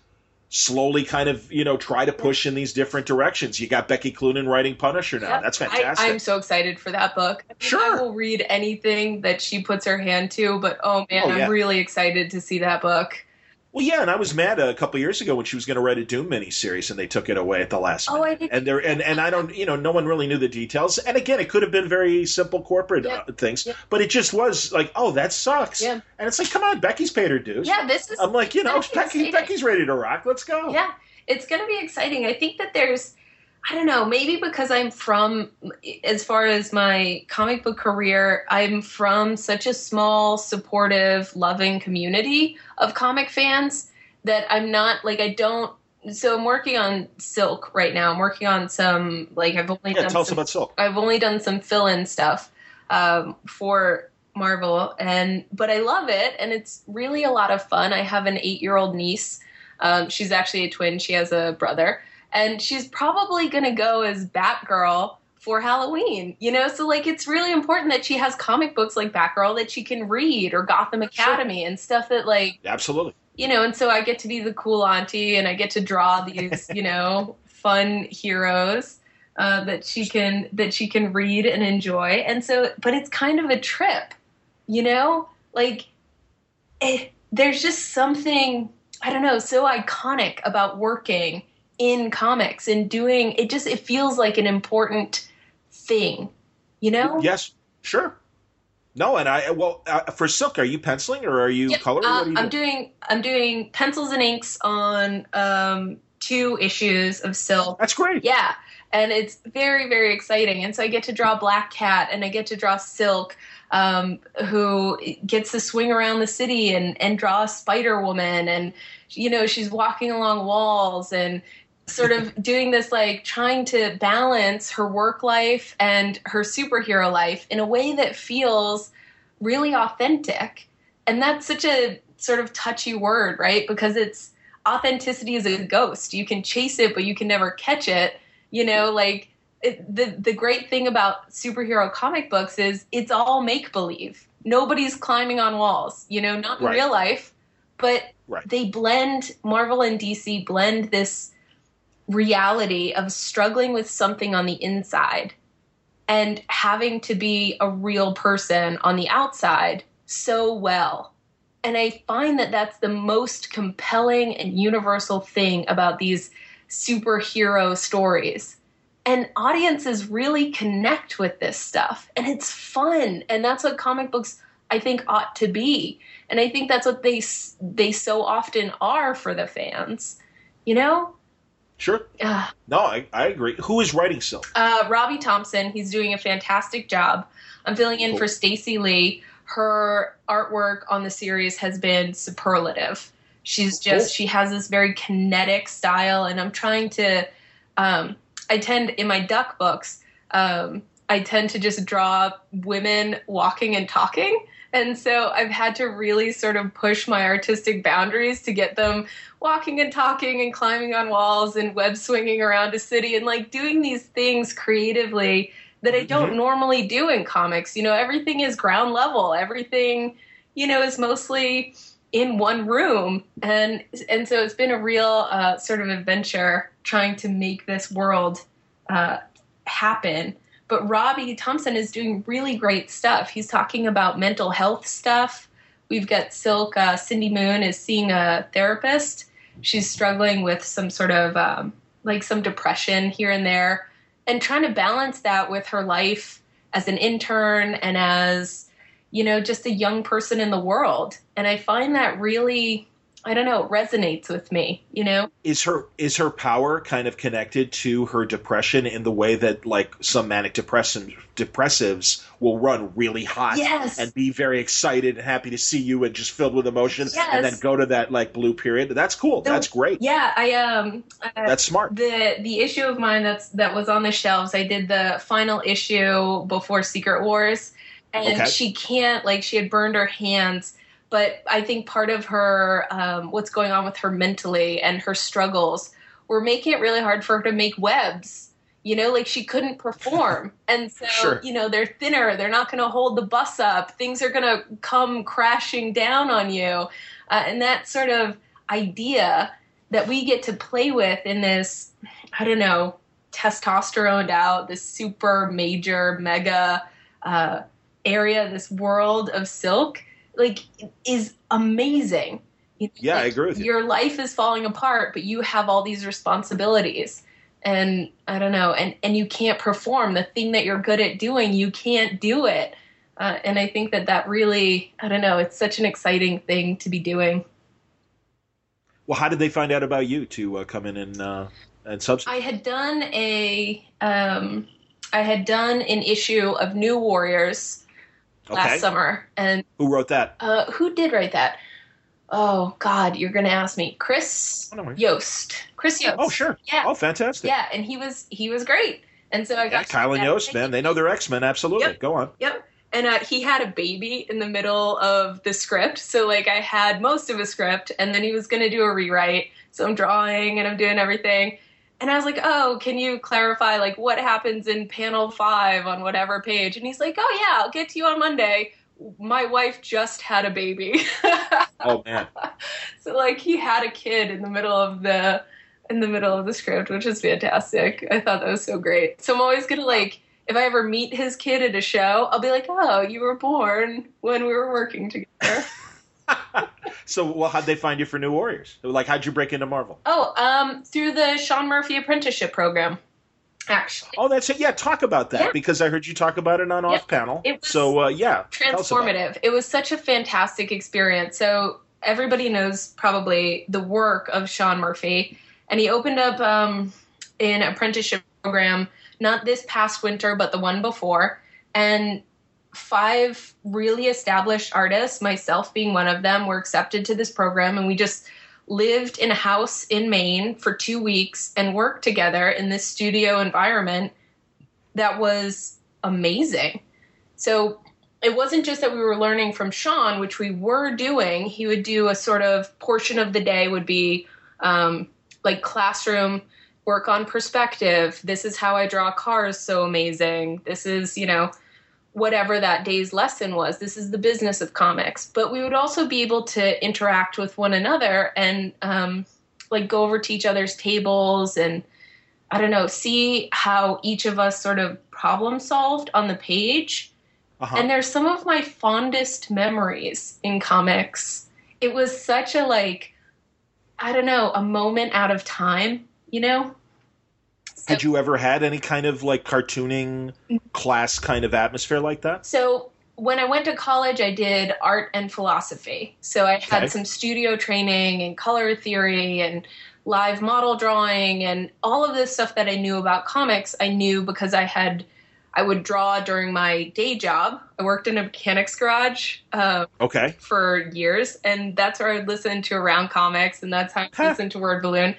slowly kind of you know try to push in these different directions. You got Becky Cloonan writing Punisher now. Yep. That's I, fantastic. I'm so excited for that book. I Sure. I will read anything that she puts her hand to, but oh man, Oh, yeah. I'm really excited to see that book. Well, yeah, and I was mad a couple years ago when she was going to write a Doom miniseries, and they took it away at the last Oh, minute. I did. And there, and and I don't, you know, no one really knew the details. And again, it could have been very simple corporate uh, things, but it just was like, oh, that sucks. Yeah. And it's like, come on, Becky's paid her dues. Yeah, this is I'm like, you know, Becky. Becky's ready to rock. Let's go. yeah, it's going to be exciting. I think that there's, I don't know, maybe because I'm from, as far as my comic book career, I'm from such a small, supportive, loving community of comic fans that I'm not like I don't. So I'm working on Silk right now. I'm working on some like I've only Yeah, done tell us some about Silk. I've only done some fill-in stuff um, for Marvel, and but I love it, and it's really a lot of fun. I have an eight-year-old niece. Um, she's actually a twin. She has a brother, and she's probably going to go as Batgirl for Halloween. You know, so like it's really important that she has comic books like Batgirl that she can read, or Gotham Academy, and stuff that like Absolutely. you know, and so I get to be the cool auntie and I get to draw these, you know, fun heroes uh, that she can that she can read and enjoy. And so, but it's kind of a trip, you know, like it, there's just something I don't know so iconic about working in comics and doing it. Just it feels like an important thing, you know. Yes, sure. No, and I well uh, for Silk, are you penciling or are you Yep, coloring? uh, you I'm doing? doing I'm doing pencils and inks on um, two issues of Silk. That's great. Yeah, and it's very very exciting. And so I get to draw Black Cat and I get to draw Silk, um, who gets to swing around the city and and draw a Spider Woman, and you know she's walking along walls and sort of doing this like trying to balance her work life and her superhero life in a way that feels really authentic. And that's such a sort of touchy word right? Because it's authenticity is a ghost. You can chase it but you can never catch it. You know like it, the the great thing about superhero comic books is it's all make believe nobody's climbing on walls you know not in Right. real life but Right. they blend marvel and dc blend this reality of struggling with something on the inside and having to be a real person on the outside so well. And I find that that's the most compelling and universal thing about these superhero stories. And audiences really connect with this stuff, and it's fun. And that's what comic books, I think, ought to be. And I think that's what they they so often are for the fans. You know? Sure. Uh, No, I, I agree. Who is writing Silk? uh, Robbie Thompson, he's doing a fantastic job. I'm filling in Cool. for Stacey Lee. Her artwork on the series has been superlative. She's just Cool. she has this very kinetic style, and I'm trying to. Um, I tend in my duck books. Um, I tend to just draw women walking and talking. And so I've had to really sort of push my artistic boundaries to get them walking and talking and climbing on walls and web swinging around a city and like doing these things creatively that I don't Mhm. normally do in comics. You know, everything is ground level. Everything, you know, is mostly in one room and and so it's been a real uh, sort of adventure trying to make this world uh, happen but robbie thompson is doing really great stuff. He's talking about mental health stuff. We've got silk uh, cindy moon is seeing a therapist. She's struggling with some sort of um, like some depression here and there and trying to balance that with her life as an intern and as you know just a young person in the world. And i find that really i don't know it resonates with me you know Is her is her power kind of connected to her depression in the way that like some manic depressive depressives will run really hot Yes. and be very excited and happy to see you and just filled with emotion Yes. and then go to that like blue period? That's cool. That's great. yeah i um uh, That's smart. the the issue of mine that's that was on the shelves i did the final issue before secret wars and Okay. she can't like she had burned her hands but i think part of her um, what's going on with her mentally and her struggles were making it really hard for her to make webs you know like she couldn't perform and so Sure. you know they're thinner they're not going to hold the bus up things are going to come crashing down on you uh, and that sort of idea that we get to play with in this i don't know testosteroned out this super major mega uh, area this world of silk like is amazing. Yeah, I agree with you. your life is falling apart but you have all these responsibilities. And i don't know and and you can't perform the thing that you're good at doing. You can't do it. Uh, and i think that that really i don't know it's such an exciting thing to be doing. Well, how did they find out about you to uh, come in and uh, and substitute? I had done a um, I had done an issue of New Warriors last Okay. summer, and Who wrote that? uh, who did write that? Oh God, you're gonna ask me, Chris Oh, no. Yost. Chris Yost. Oh, sure. Yeah, Oh, fantastic. yeah, and he was he was great, and so I Yeah, got Kyle and Yost, man, they know their X Men. Absolutely. Yep. Go on. Yep. And uh, he had a baby in the middle of the script. So, like, I had most of a script, and then he was going to do a rewrite. So, I'm drawing and I'm doing everything. And I was like, oh, can you clarify, like, what happens in panel five on whatever page? And he's like, oh, yeah, I'll get to you on Monday. My wife just had a baby. Oh man. so, like, he had a kid in the middle of the. In the middle of the script, which is fantastic. I thought that was so great. So I'm always gonna like if I ever meet his kid at a show, I'll be like, "Oh, you were born when we were working together." So, well, how'd they find you for New Warriors? Like, how'd you break into Marvel? oh, um, through the Sean Murphy apprenticeship program, actually. Oh, that's it. Yeah, talk about that Yeah. because I heard you talk about it on Yeah. off panel. So, uh, yeah, about it. Transformative. It was such a fantastic experience. So everybody knows probably the work of Sean Murphy, and he opened up um, an apprenticeship program not this past winter, but the one before, and five really established artists, myself being one of them, were accepted to this program, and we just lived in a house in Maine for two weeks and worked together in this studio environment that was amazing. So it wasn't just that we were learning from Sean, which we were doing. He would do a sort of portion of the day would be um, like classroom work on perspective. This is how I draw cars so amazing. This is, you know, whatever that day's lesson was. This is the business of comics. But we would also be able to interact with one another and um, like go over to each other's tables and I don't know, see how each of us sort of problem solved on the page. Uh-huh. And there's some of my fondest memories in comics. It was such a like I don't know, a moment out of time, you know? So, Had you ever had any kind of like cartooning class kind of atmosphere like that? so when I went to college, I did art and philosophy. So I had Okay. some studio training and color theory and live model drawing and all of this stuff that I knew about comics, I knew because I had I would draw during my day job. I worked in a mechanics garage. Uh, okay. For years, and that's where I would listen to around comics, and that's how I listened to Word Balloon.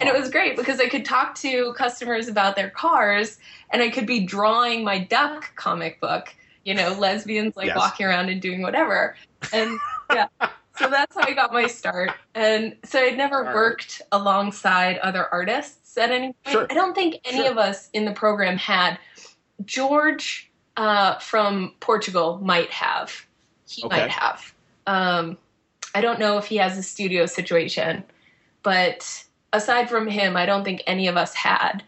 And it was great because I could talk to customers about their cars, and I could be drawing my duck comic book. You know, lesbians like yes. walking around and doing whatever. And yeah, so that's how I got my start. And so I'd never All worked alongside other artists at any point. Sure. I don't think any sure. of us in the program had George uh, from Portugal might have. He okay. might have. Um, I don't know if he has a studio situation, but aside from him, I don't think any of us had.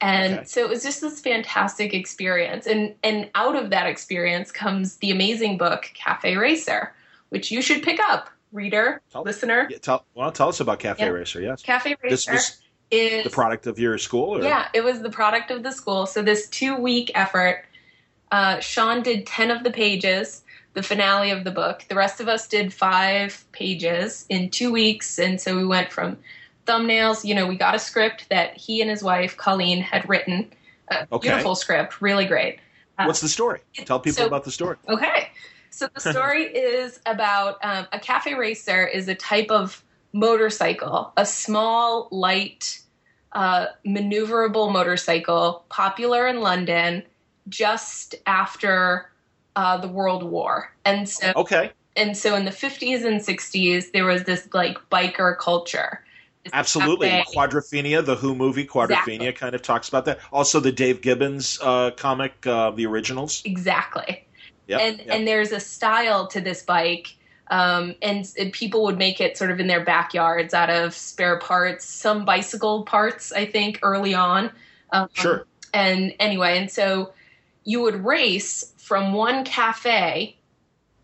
And okay. so it was just this fantastic experience. And and out of that experience comes the amazing book Cafe Racer, which you should pick up, reader, tell, listener. Yeah, tell, well, tell us about Cafe yeah. Racer. Yes, Cafe Racer. This, is the product of your school? Or? Yeah, it was the product of the school. So this two week effort, uh, Sean did ten of the pages, the finale of the book. The rest of us did five pages in two weeks, and so we went from thumbnails. You know, we got a script that he and his wife Colleen had written. A okay. Beautiful script, really great. Uh, What's the story? Tell people so, about the story. Okay, so the story is about um, a cafe racer is a type of motorcycle, a small, light, uh, maneuverable motorcycle, popular in London just after uh, the World War. And so, okay. And so, in the 50s and 60s, there was this like biker culture. Absolutely. Quadrophenia, the Who movie Quadrophenia, exactly. kind of talks about that. Also, the Dave Gibbons uh, comic, uh, the originals. Exactly. Yep, and yep. and there's a style to this bike um, and, and, people would make it sort of in their backyards out of spare parts, some bicycle parts, I think, early on. Um, sure. And anyway, and so you would race from one cafe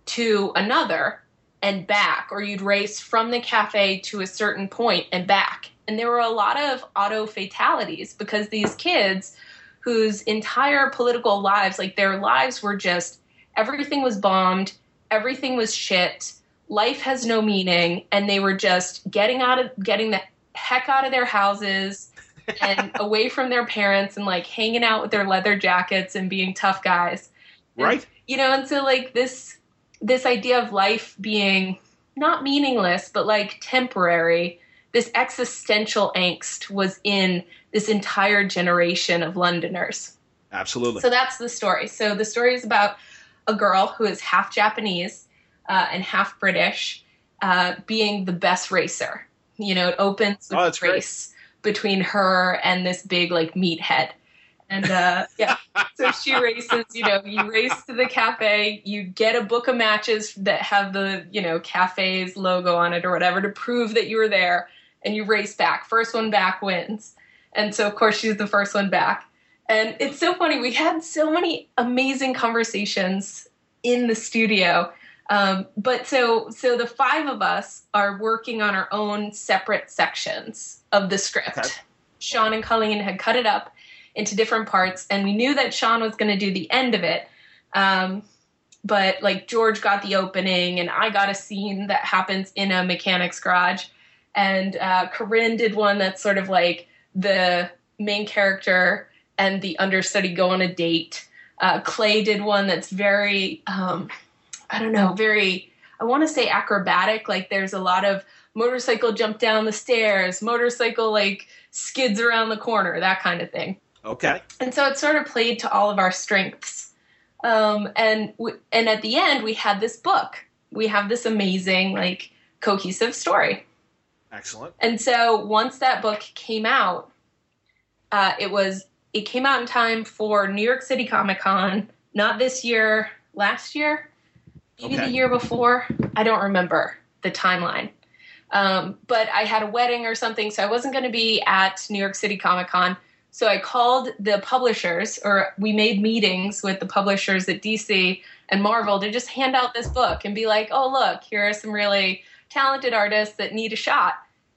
to another and back, or you'd race from the cafe to a certain point and back. And there were a lot of auto fatalities because these kids whose entire political lives, like their lives were just everything was bombed everything was shit. Life has no meaning, and they were just getting out of getting the heck out of their houses and away from their parents and like hanging out with their leather jackets and being tough guys. Right. And, you know, and so like this this idea of life being not meaningless but like temporary, this existential angst was in this entire generation of Londoners. Absolutely. So that's the story. So the story is about a girl who is half Japanese uh, and half British uh, being the best racer. You know, it opens with oh, a race great. between her and this big like meathead. And uh, yeah, so she races. You know, you race to the cafe. You get a book of matches that have the you know cafe's logo on it or whatever to prove that you were there. And you race back. First one back wins. And so of course she's the first one back. And it's so funny. We had so many amazing conversations in the studio. Um, but so so the five of us are working on our own separate sections of the script. Okay. Sean and Colleen had cut it up into different parts, and we knew that Sean was going to do the end of it. Um, but like George got the opening, and I got a scene that happens in a mechanic's garage, and uh, Corinne did one that's sort of like the main character and the understudy go on a date. Uh, Clay did one that's very, um, I don't know, very, I want to say acrobatic. Like there's a lot of motorcycle jump down the stairs, motorcycle like skids around the corner, that kind of thing. Okay. And so it sort of played to all of our strengths. Um, and w- and at the end, we had this book. We have this amazing, like, cohesive story. Excellent. And so once that book came out, uh, it was it came out in time for New York City Comic Con, not this year, last year, maybe okay. the year before. I don't remember the timeline. Um, but I had a wedding or something, so I wasn't going to be at New York City Comic Con. So I called the publishers, or we made meetings with the publishers at DC and Marvel to just hand out this book and be like, oh, look, here are some really talented artists that need a shot.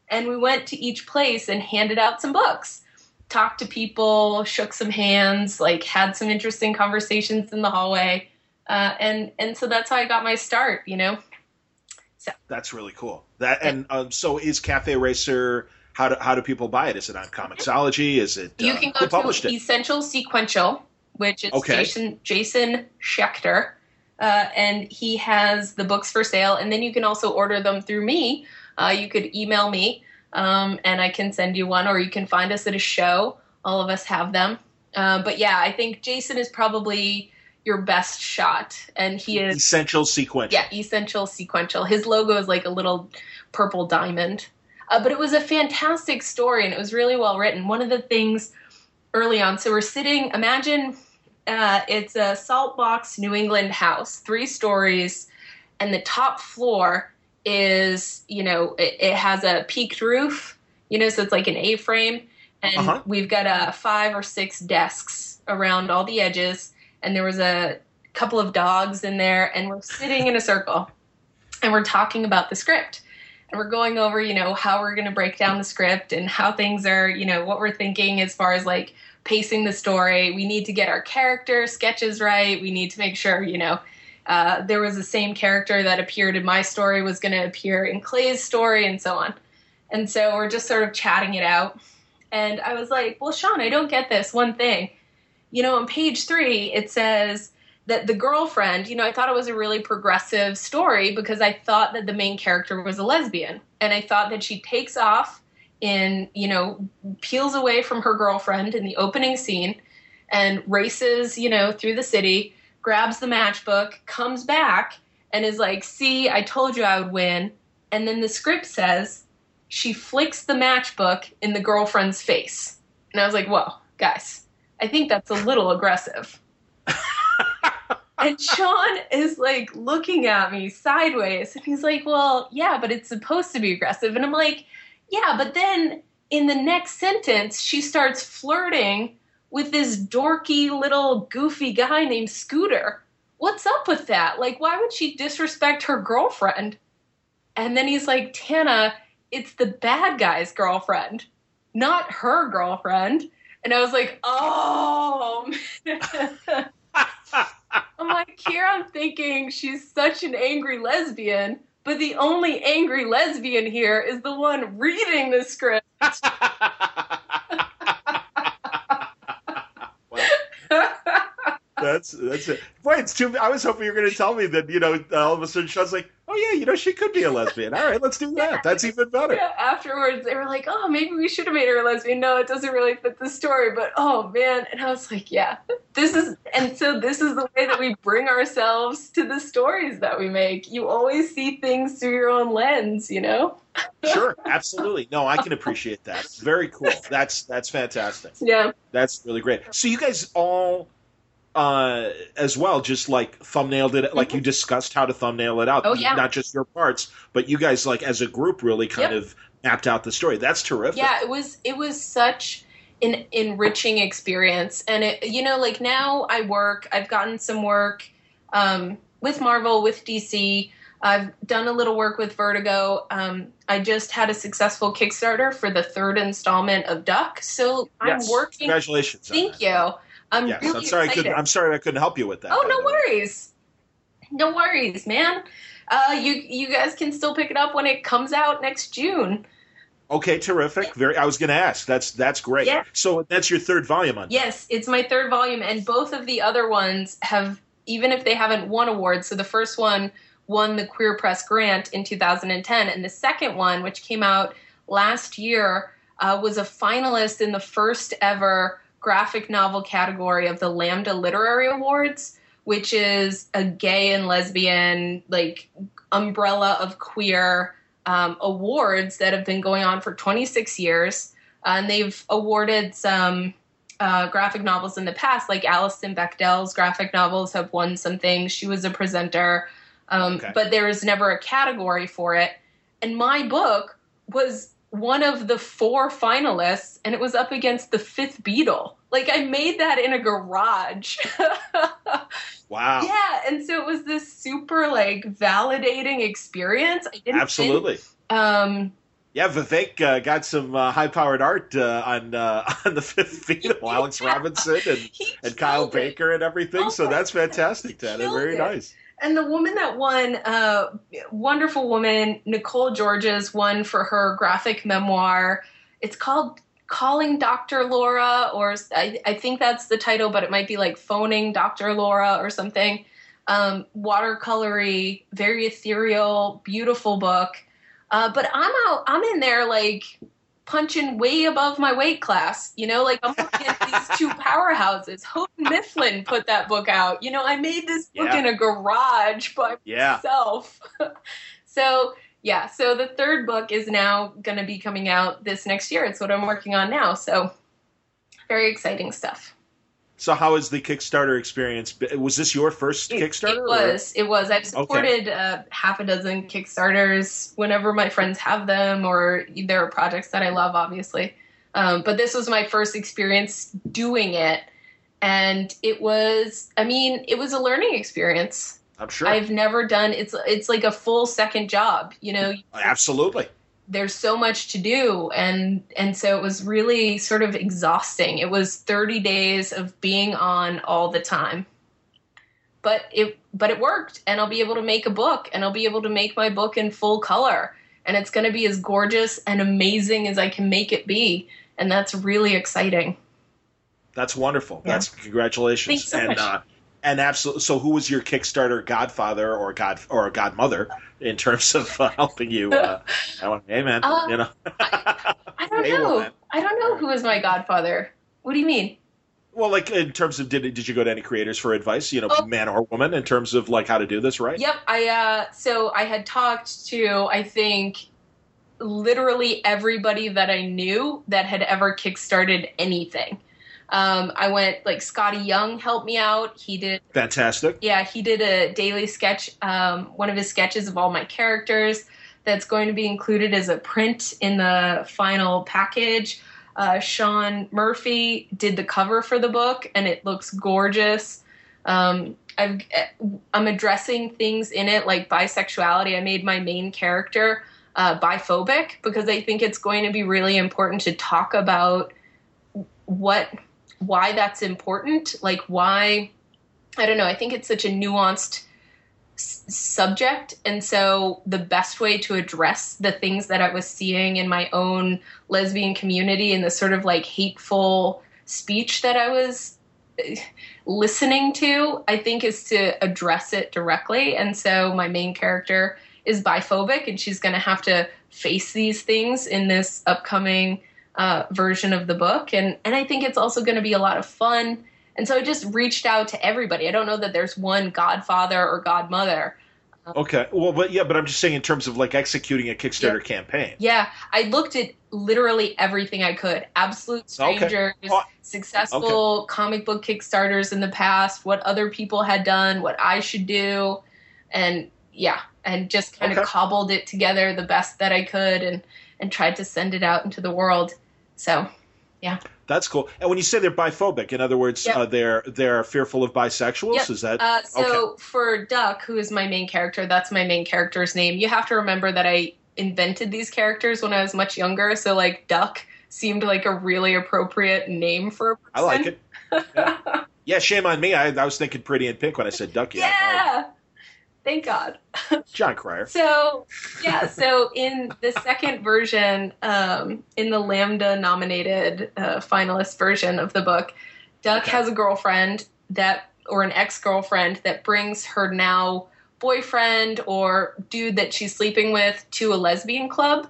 And we went to each place and handed out some books talked to people, shook some hands, like had some interesting conversations in the hallway, uh, and and so that's how I got my start. You know. So. That's really cool. That and um, so is Cafe Racer. How do how do people buy it? Is it on Comixology? Is it You uh, can who go published to it? Essential Sequential, which is Okay. Jason Jason Schechter, uh, and he has the books for sale. And then you can also order them through me. Uh, you could email me, um, and I can send you one, or you can find us at a show. All of us have them. Uh, but yeah, I think Jason is probably your best shot, and he is Essential sequential. yeah, essential sequential. His logo is like a little purple diamond. Uh, but it was a fantastic story and it was really well written. One of the things early on, so we're sitting, imagine uh, it's a salt box New England house, three stories, and the top floor is, you know, it, it has a peaked roof, you know, so it's like an A frame. And Uh-huh. we've got uh, five or six desks around all the edges. And there was a couple of dogs in there, and we're sitting in a circle and we're talking about the script and we're going over you know how we're going to break down the script and how things are you know what we're thinking as far as like pacing the story. We need to get our character sketches right. We need to make sure you know uh, there was the same character that appeared in my story was going to appear in clay's story and so on. And so we're just sort of chatting it out. And i was like well sean i don't get this one thing. You know on page three it says that the girlfriend, you know, I thought it was a really progressive story because I thought that the main character was a lesbian. And I thought that she takes off in, you know, peels away from her girlfriend in the opening scene and races, you know, through the city, grabs the matchbook, comes back, and is like, see, I told you I would win. And then the script says she flicks the matchbook in the girlfriend's face. And I was like, whoa, guys, I think that's a little aggressive. And Sean is like looking at me sideways, and he's like, Well, yeah, but it's supposed to be aggressive. And I'm like, Yeah, but then in the next sentence, she starts flirting with this dorky little goofy guy named Scooter. What's up with that? Like, why would she disrespect her girlfriend? And then he's like, Tana, it's the bad guy's girlfriend, not her girlfriend. And I was like, Oh. I'm like, here I'm thinking she's such an angry lesbian, but the only angry lesbian here is the one reading the script. That's that's it. Boy, it's too. I was hoping you were going to tell me that you know all of a sudden Sean's like, oh yeah, you know she could be a lesbian. All right, let's do that. That's even better. Yeah, afterwards, they were like, oh, maybe we should have made her a lesbian. No, it doesn't really fit the story, but oh man. And I was like, yeah, this is, and so this is the way that we bring ourselves to the stories that we make. You always see things through your own lens, you know? Sure, absolutely. No, I can appreciate that. Very cool. That's that's fantastic. Yeah. That's really great. So you guys all. Uh, as well, just like thumbnailed it, like you discussed how to thumbnail it out. Mm-hmm. Oh, yeah. Not just your parts, but you guys, like as a group, really kind Yep. of mapped out the story. That's terrific. Yeah, it was it was such an enriching experience, and it you know like now I work. I've gotten some work um, with Marvel, with DC. I've done a little work with Vertigo. Um, I just had a successful Kickstarter for the third installment of Duck, so Yes. I'm working. Congratulations. on Thank that. I'm Yes, really I'm sorry. I couldn't. I'm sorry I couldn't help you with that. Oh, no worries. No worries, man. Uh, you you guys can still pick it up when it comes out next June. Okay, terrific. Very. I was going to ask. That's that's great. Yeah. So that's your third volume on. Yes, it's my third volume, and both of the other ones have, even if they haven't won awards. So the first one won the Queer Press Grant in 2010, and the second one, which came out last year, uh, was a finalist in the first ever graphic novel category of the Lambda Literary Awards, which is a gay and lesbian like umbrella of queer um, awards that have been going on for 26 years, uh, and they've awarded some uh, graphic novels in the past, like Alison Bechdel's graphic novels have won some things. She was a presenter, um, Okay. but there was never a category for it. And my book was one of the four finalists, and it was up against the fifth Beatle. Like I made that in a garage. Wow. yeah, and so it was this super like validating experience. I didn't win. Absolutely. Um, Yeah, Vivek uh, got some uh, high-powered art uh, on uh, on the fifth Beatle. Alex Robinson and, and Kyle it. Baker and everything. Oh so that's fantastic, killed Very it. nice. And the woman that won, uh, wonderful woman, Nicole Georges, won for her graphic memoir. it's called calling Dr. Laura, or I, I, think that's the title, but it might be like phoning Dr. Laura or something. Um, watercolory, very ethereal, beautiful book. Uh, but I'm out, I'm in there like punching way above my weight class. You know, like I'm looking at these two powerhouses. Houghton Mifflin put that book out. You know, I made this book yeah. in a garage by yeah. myself. so yeah, so the third book is now going to be coming out this next year. It's what I'm working on now. So very exciting stuff. So how is the Kickstarter experience? Was this your first Kickstarter? It was. Or? It was. I've supported okay. uh, half a dozen Kickstarters whenever my friends have them, or there are projects that I love, obviously. Um, but this was my first experience doing it, and it was. I mean, it was a learning experience. I'm sure. I've never done it's it's like a full second job, you know. Absolutely. There's so much to do and and so it was really sort of exhausting. It was 30 days of being on all the time. But it but it worked and I'll be able to make a book and I'll be able to make my book in full color and it's going to be as gorgeous and amazing as I can make it be and that's really exciting. That's wonderful. Yeah. That's congratulations. So and uh, and absolutely. So, who was your Kickstarter godfather or god or godmother in terms of uh, helping you? Uh, I want, hey man, uh, you know. I, I, don't hey, know. Woman. I don't know who was my godfather. What do you mean? Well, like in terms of did did you go to any creators for advice? You know, oh. man or woman, in terms of like how to do this, right? Yep. I uh, so I had talked to I think literally everybody that I knew that had ever kickstarted anything. Um, I went like Skottie Young helped me out. He did fantastic. Yeah, he did a daily sketch, um, one of his sketches of all my characters. That's going to be included as a print in the final package. Uh, Sean Murphy did the cover for the book, and it looks gorgeous. Um, i am addressing things in it like bisexuality. I made my main character uh, biphobic because I think it's going to be really important to talk about what why that's important, like why I don't know, I think it's such a nuanced s- subject and so the best way to address the things that I was seeing in my own lesbian community and the sort of like hateful speech that I was uh, listening to, I think is to address it directly. And so my main character is biphobic and she's going to have to face these things in this upcoming uh, version of the book, and and I think it's also going to be a lot of fun. And so I just reached out to everybody. I don't know that there's one godfather or godmother. Okay. Well, but yeah, but I'm just saying in terms of like executing a Kickstarter yeah. campaign. Yeah, I looked at literally everything I could. Absolute strangers, okay. oh, successful okay. comic book Kickstarters in the past, what other people had done, what I should do, and yeah, and just kind okay. of cobbled it together the best that I could and and tried to send it out into the world. So, yeah. That's cool. And when you say they're biphobic, in other words, yep. uh, they're they're fearful of bisexuals. Yep. Is that uh, so? Okay. For Duck, who is my main character, that's my main character's name. You have to remember that I invented these characters when I was much younger. So, like Duck seemed like a really appropriate name for a person. I like it. Yeah, yeah shame on me. I, I, was thinking Pretty in Pink when I said Ducky. Yeah. Thank God. Jon Cryer. so yeah, so in the second version, um, in the Lambda nominated uh, finalist version of the book, Duck okay. has a girlfriend that, or an ex girlfriend that brings her now boyfriend or dude that she's sleeping with to a lesbian club.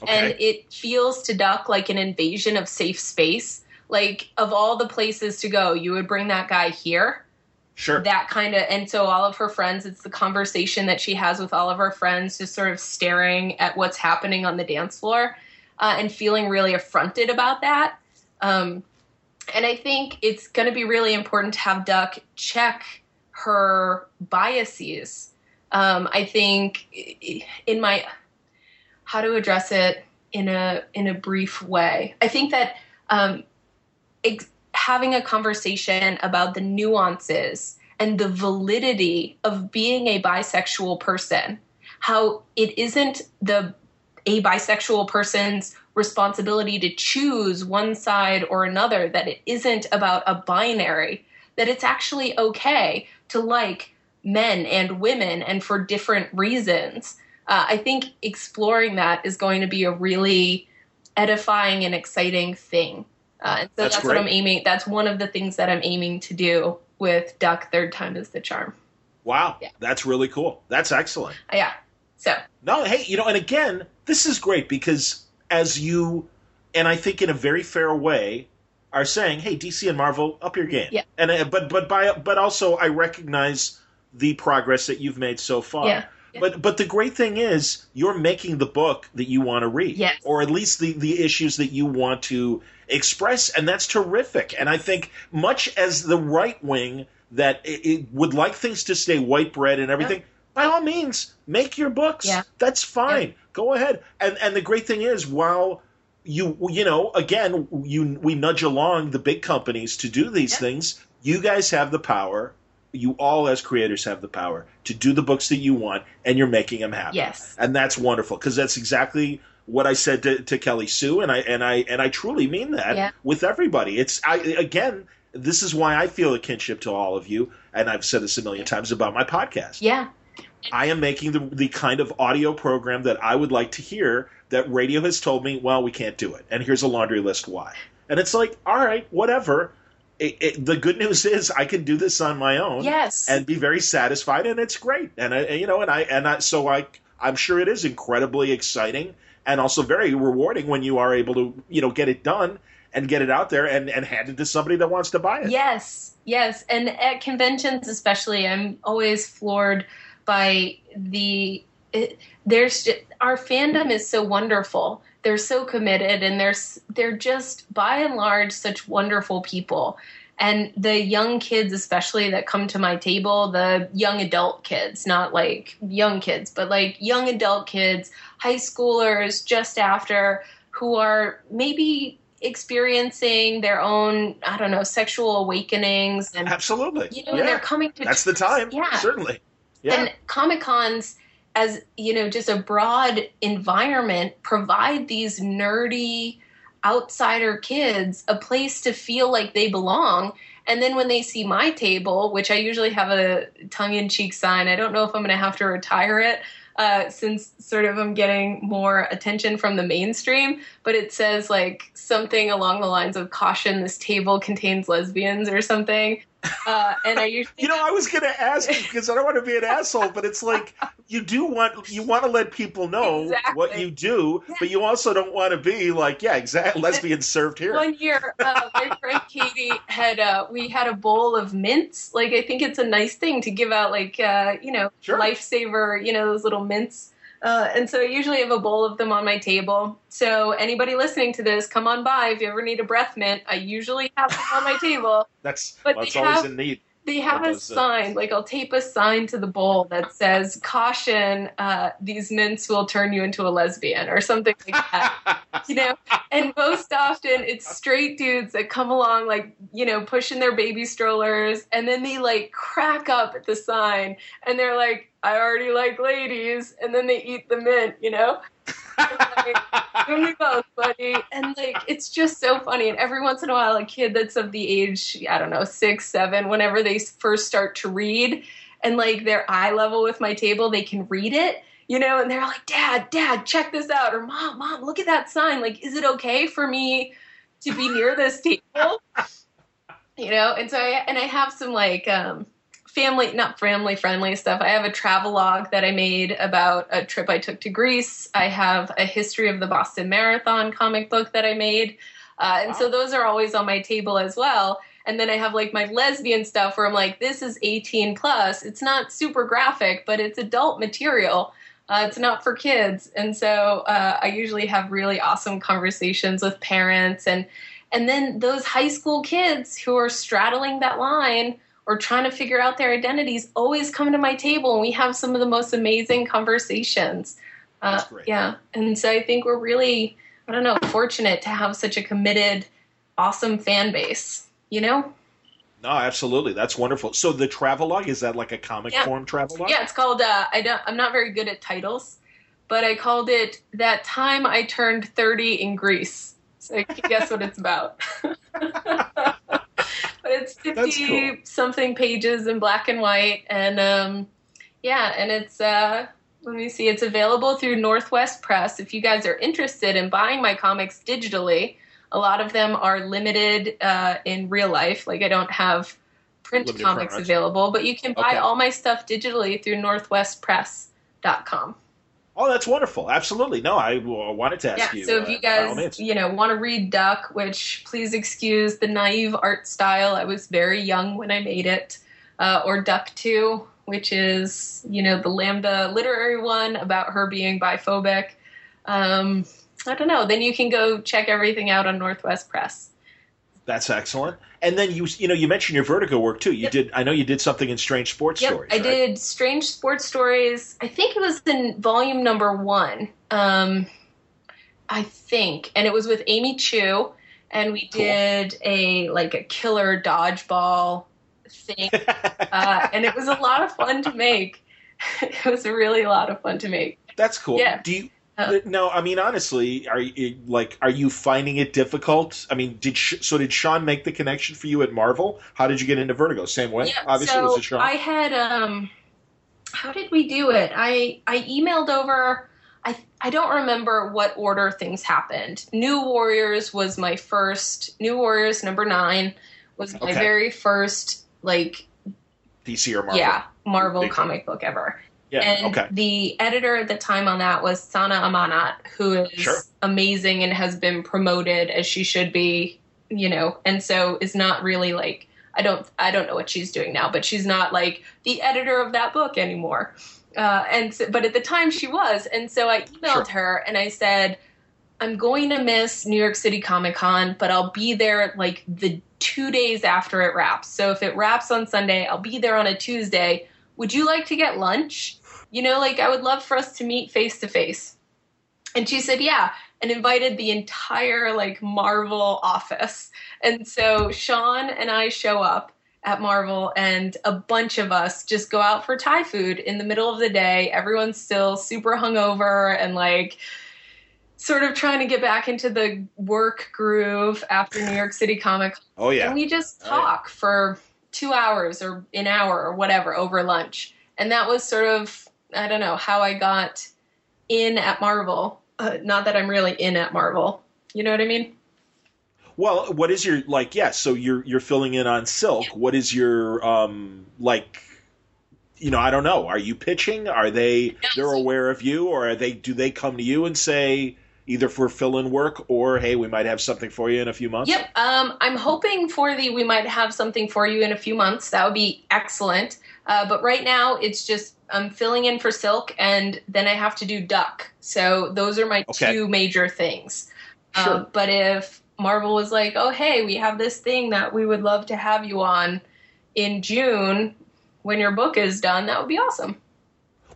Okay. And it feels to Duck like an invasion of safe space. Like, of all the places to go, you would bring that guy here Sure. That kind of, and so all of her friends, it's the conversation that she has with all of her friends, just sort of staring at what's happening on the dance floor uh, and feeling really affronted about that. Um, and I think it's going to be really important to have Duck check her biases. Um, I think in my how to address it in a in a brief way. I think that um, ex- having a conversation about the nuances and the validity of being a bisexual person. How it isn't the a bisexual person's responsibility to choose one side or another, that it isn't about a binary, that it's actually okay to like men and women and for different reasons. Uh, I think exploring that is going to be a really edifying and exciting thing. Uh, and so That's that's, what. I'm aiming. That's one of the things that I'm aiming to do with Duck. Third time is the charm. Wow, Yeah. that's really cool. That's excellent. Uh, yeah. So No, hey, you know, and again, this is great because as you, and I think in a very fair way, are saying, "Hey, DC and Marvel, up your game." Yeah. And uh, but but by but also I recognize the progress that you've made so far. Yeah. Yeah. But but the great thing is you're making the book that you want to read, Yes. or at least the the issues that you want to express, and that's terrific. And I think much as the right wing that it, it would like things to stay white bread and everything, by all means, make your books. Yeah. That's fine. Go ahead. And and the great thing is, while you you know, again, you we nudge along the big companies to do these Yeah. things. You guys have the power. You all, as creators, have the power to do the books that you want, and you're making them happen. yes. and that's wonderful because that's exactly what I said to, to Kelly Sue, and I and I and I truly mean that Yeah. with everybody. It's I again, this is why I feel a kinship to all of you, and I've said this a million times about my podcast. Yeah. I am making the the kind of audio program that I would like to hear that radio has told me, well, we can't do it. And here's a laundry list why. And it's like, all right, whatever. It, it, the good news is I can do this on my own Yes. and be very satisfied, and it's great. And I, you know, and I and I so I I'm sure it is incredibly exciting and also very rewarding when you are able to you know get it done and get it out there and and hand it to somebody that wants to buy it. Yes, yes, and at conventions especially, I'm always floored by the. It, there's our fandom is so wonderful. They're so committed, and they're they're just by and large such wonderful people. And the young kids, especially that come to my table, the young adult kids, not like young kids, but like young adult kids, high schoolers just after, who are maybe experiencing their own, I don't know, sexual awakenings and Absolutely. you know, and they're coming to That's the time. Yeah. Certainly. Yeah. and Comic Cons as you know, just a broad environment provide these nerdy outsider kids a place to feel like they belong. And then when they see my table, which I usually have a tongue in cheek sign, I don't know if I'm going to have to retire it uh, since sort of I'm getting more attention from the mainstream, but it says like something along the lines of caution, this table contains lesbians or something. Uh, and I usually You know, I was going to ask you because I don't want to be an asshole, but it's like you do want you want to let people know Exactly. what you do, but you also don't want to be like, yeah, exactly, lesbian served here. One year, uh, my friend Katie had uh, we had a bowl of mints. Like I think it's a nice thing to give out, like uh, you know, Sure. lifesaver, you know, those little mints. Uh, and so I usually have a bowl of them on my table. So anybody listening to this, come on by if you ever need a breath mint. I usually have them on my table. That's But that's always have- in need. They have a does, uh, sign, like I'll tape a sign to the bowl that says "Caution: uh, These mints will turn you into a lesbian" or something like that. you know? And most often it's straight dudes that come along like you know pushing their baby strollers and then they like crack up at the sign and they're like i already like ladies and then they eat the mint you know? Like, you and me both buddy? And like it's just so funny and every once in a while a kid that's of the age i don't know six seven whenever they first start to read and like their eye level with my table they can read it you know, and they're like, Dad, Dad, check this out, or Mom, Mom, look at that sign. Like, is it okay for me to be near this table? You know, and so I and I have some like um, family, not family friendly stuff. I have a travel log that I made about a trip I took to Greece. I have a history of the Boston Marathon comic book that I made, uh, and so those are always on my table as well. And then I have like my lesbian stuff where I'm like, this is 18 plus. It's not super graphic, but it's adult material. Uh, it's not for kids, and so uh, I usually have really awesome conversations with parents, and and then those high school kids who are straddling that line or trying to figure out their identities always come to my table, and we have some of the most amazing conversations. Uh. Yeah, and so I think we're really, I don't know, fortunate to have such a committed, awesome fan base. You know? No, absolutely. That's wonderful. So the travelogue is that like a comic Yeah. form travelogue? Yeah, it's called. Uh, I don't. I'm not very good at titles, but I called it "That Time I Turned 30 in Greece." So guess what it's about. but it's 50 cool. something pages in black and white, and um, yeah, and it's uh, let me see. It's available through Northwest Press. If you guys are interested in buying my comics digitally, a lot of them are limited uh, in real life. Like I don't have print Limited comics print, available, but you can buy Okay. all my stuff digitally through northwestpress.com. Oh, that's wonderful. Absolutely. No, I wanted to ask Yeah, you. so if uh, you guys, means. you know, want to read Duck, which please excuse the naive art style. I was very young when I made it. Uh, or Duck 2, which is, you know, the Lambda literary one about her being biphobic. Um, I don't know. Then you can go check everything out on Northwest Press. That's excellent. And then you, you know, you mentioned your Vertigo work too. You Yep. did. I know you did something in Strange Sports Yep, Stories. I right? did Strange Sports Stories. I think it was in volume number one. Um, I think, and it was with Amy Chu, and we Cool. did a like a killer dodgeball thing, uh, and it was a lot of fun to make. it was really a lot of fun to make. That's cool. Yeah. Do you? Uh, no, I mean honestly, are you like are you finding it difficult? I mean, did so did Sean make the connection for you at Marvel? How did you get into Vertigo? Same way, Yeah, obviously, so was Sean? I had um how did we do it? I I emailed over I I don't remember what order things happened. New Warriors was my first New Warriors number 9 was my Okay. very first like DC or Marvel? yeah, Marvel Big comic book ever. Yeah. And okay. the editor at the time on that was Sana Amanat, who is Sure. amazing and has been promoted as she should be, you know, and so is not really like I don't I don't know what she's doing now, but she's not like the editor of that book anymore. Uh, and so, but at the time she was, and so I emailed Sure. her and I said, I'm going to miss New York City Comic Con, but I'll be there like the two days after it wraps. So if it wraps on Sunday, I'll be there on a Tuesday. Would you like to get lunch? You know, like I would love for us to meet face to face. And she said, yeah, and invited the entire like Marvel office. And so Sean and I show up at Marvel, and a bunch of us just go out for Thai food in the middle of the day. Everyone's still super hungover and like sort of trying to get back into the work groove after New York City Comic Con. Oh yeah. And we just Oh, yeah. talk for two hours or an hour or whatever over lunch. And that was sort of, I don't know, how I got in at Marvel. Uh, not that I'm really in at Marvel. You know what I mean? Well, what is your like? Yeah, so you're you're filling in on Silk. What is your um like? You know, I don't know. Are you pitching? Are they they're aware of you, or are they do they come to you and say either for fill-in work or hey, we might have something for you in a few months? Yep. Um, I'm hoping for the we might have something for you in a few months. That would be excellent. Uh, but right now, it's just I'm filling in for Silk, and then I have to do Duck. So those are my Okay. two major things. Sure. Um, but if Marvel was like, "Oh, hey, we have this thing that we would love to have you on in June when your book is done," that would be awesome.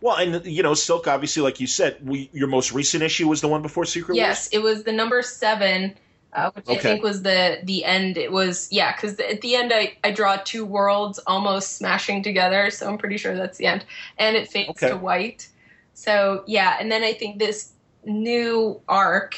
Well, and you know, Silk obviously, like you said, we your most recent issue was the one before Secret Yes, it was the number seven, uh, which I think was the the end. It was yeah, because at the end I I draw two worlds almost smashing together, so I'm pretty sure that's the end, and it fades Okay. to white. So yeah, and then I think this new arc,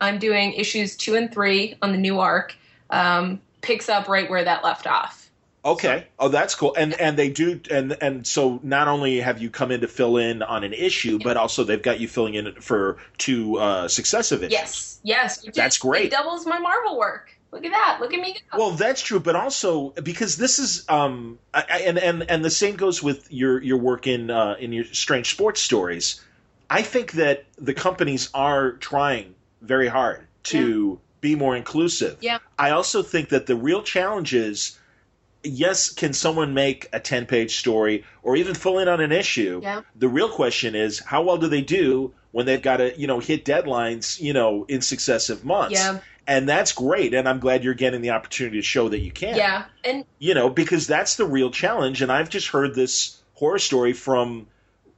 I'm doing issues two and three on the new arc, um, picks up right where that left off. Okay. Oh, that's cool. And and they do and and so not only have you come in to fill in on an issue, but also they've got you filling in for two uh, successive issues. Yes, yes, That's great. It doubles my Marvel work. Look at that. Look at me go. Well, that's true, but also because this is um I, and and and the same goes with your your work in uh, in your strange sports stories. I think that the companies are trying very hard to be more inclusive. Yeah. I also think that the real challenge is yes, can someone make a 10 page story or even fill in on an issue? Yeah. The real question is how well do they do when they've got to, you know, hit deadlines, you know, in successive months? Yeah. And that's great. And I'm glad you're getting the opportunity to show that you can. yeah, and You know, because that's the real challenge. And I've just heard this horror story from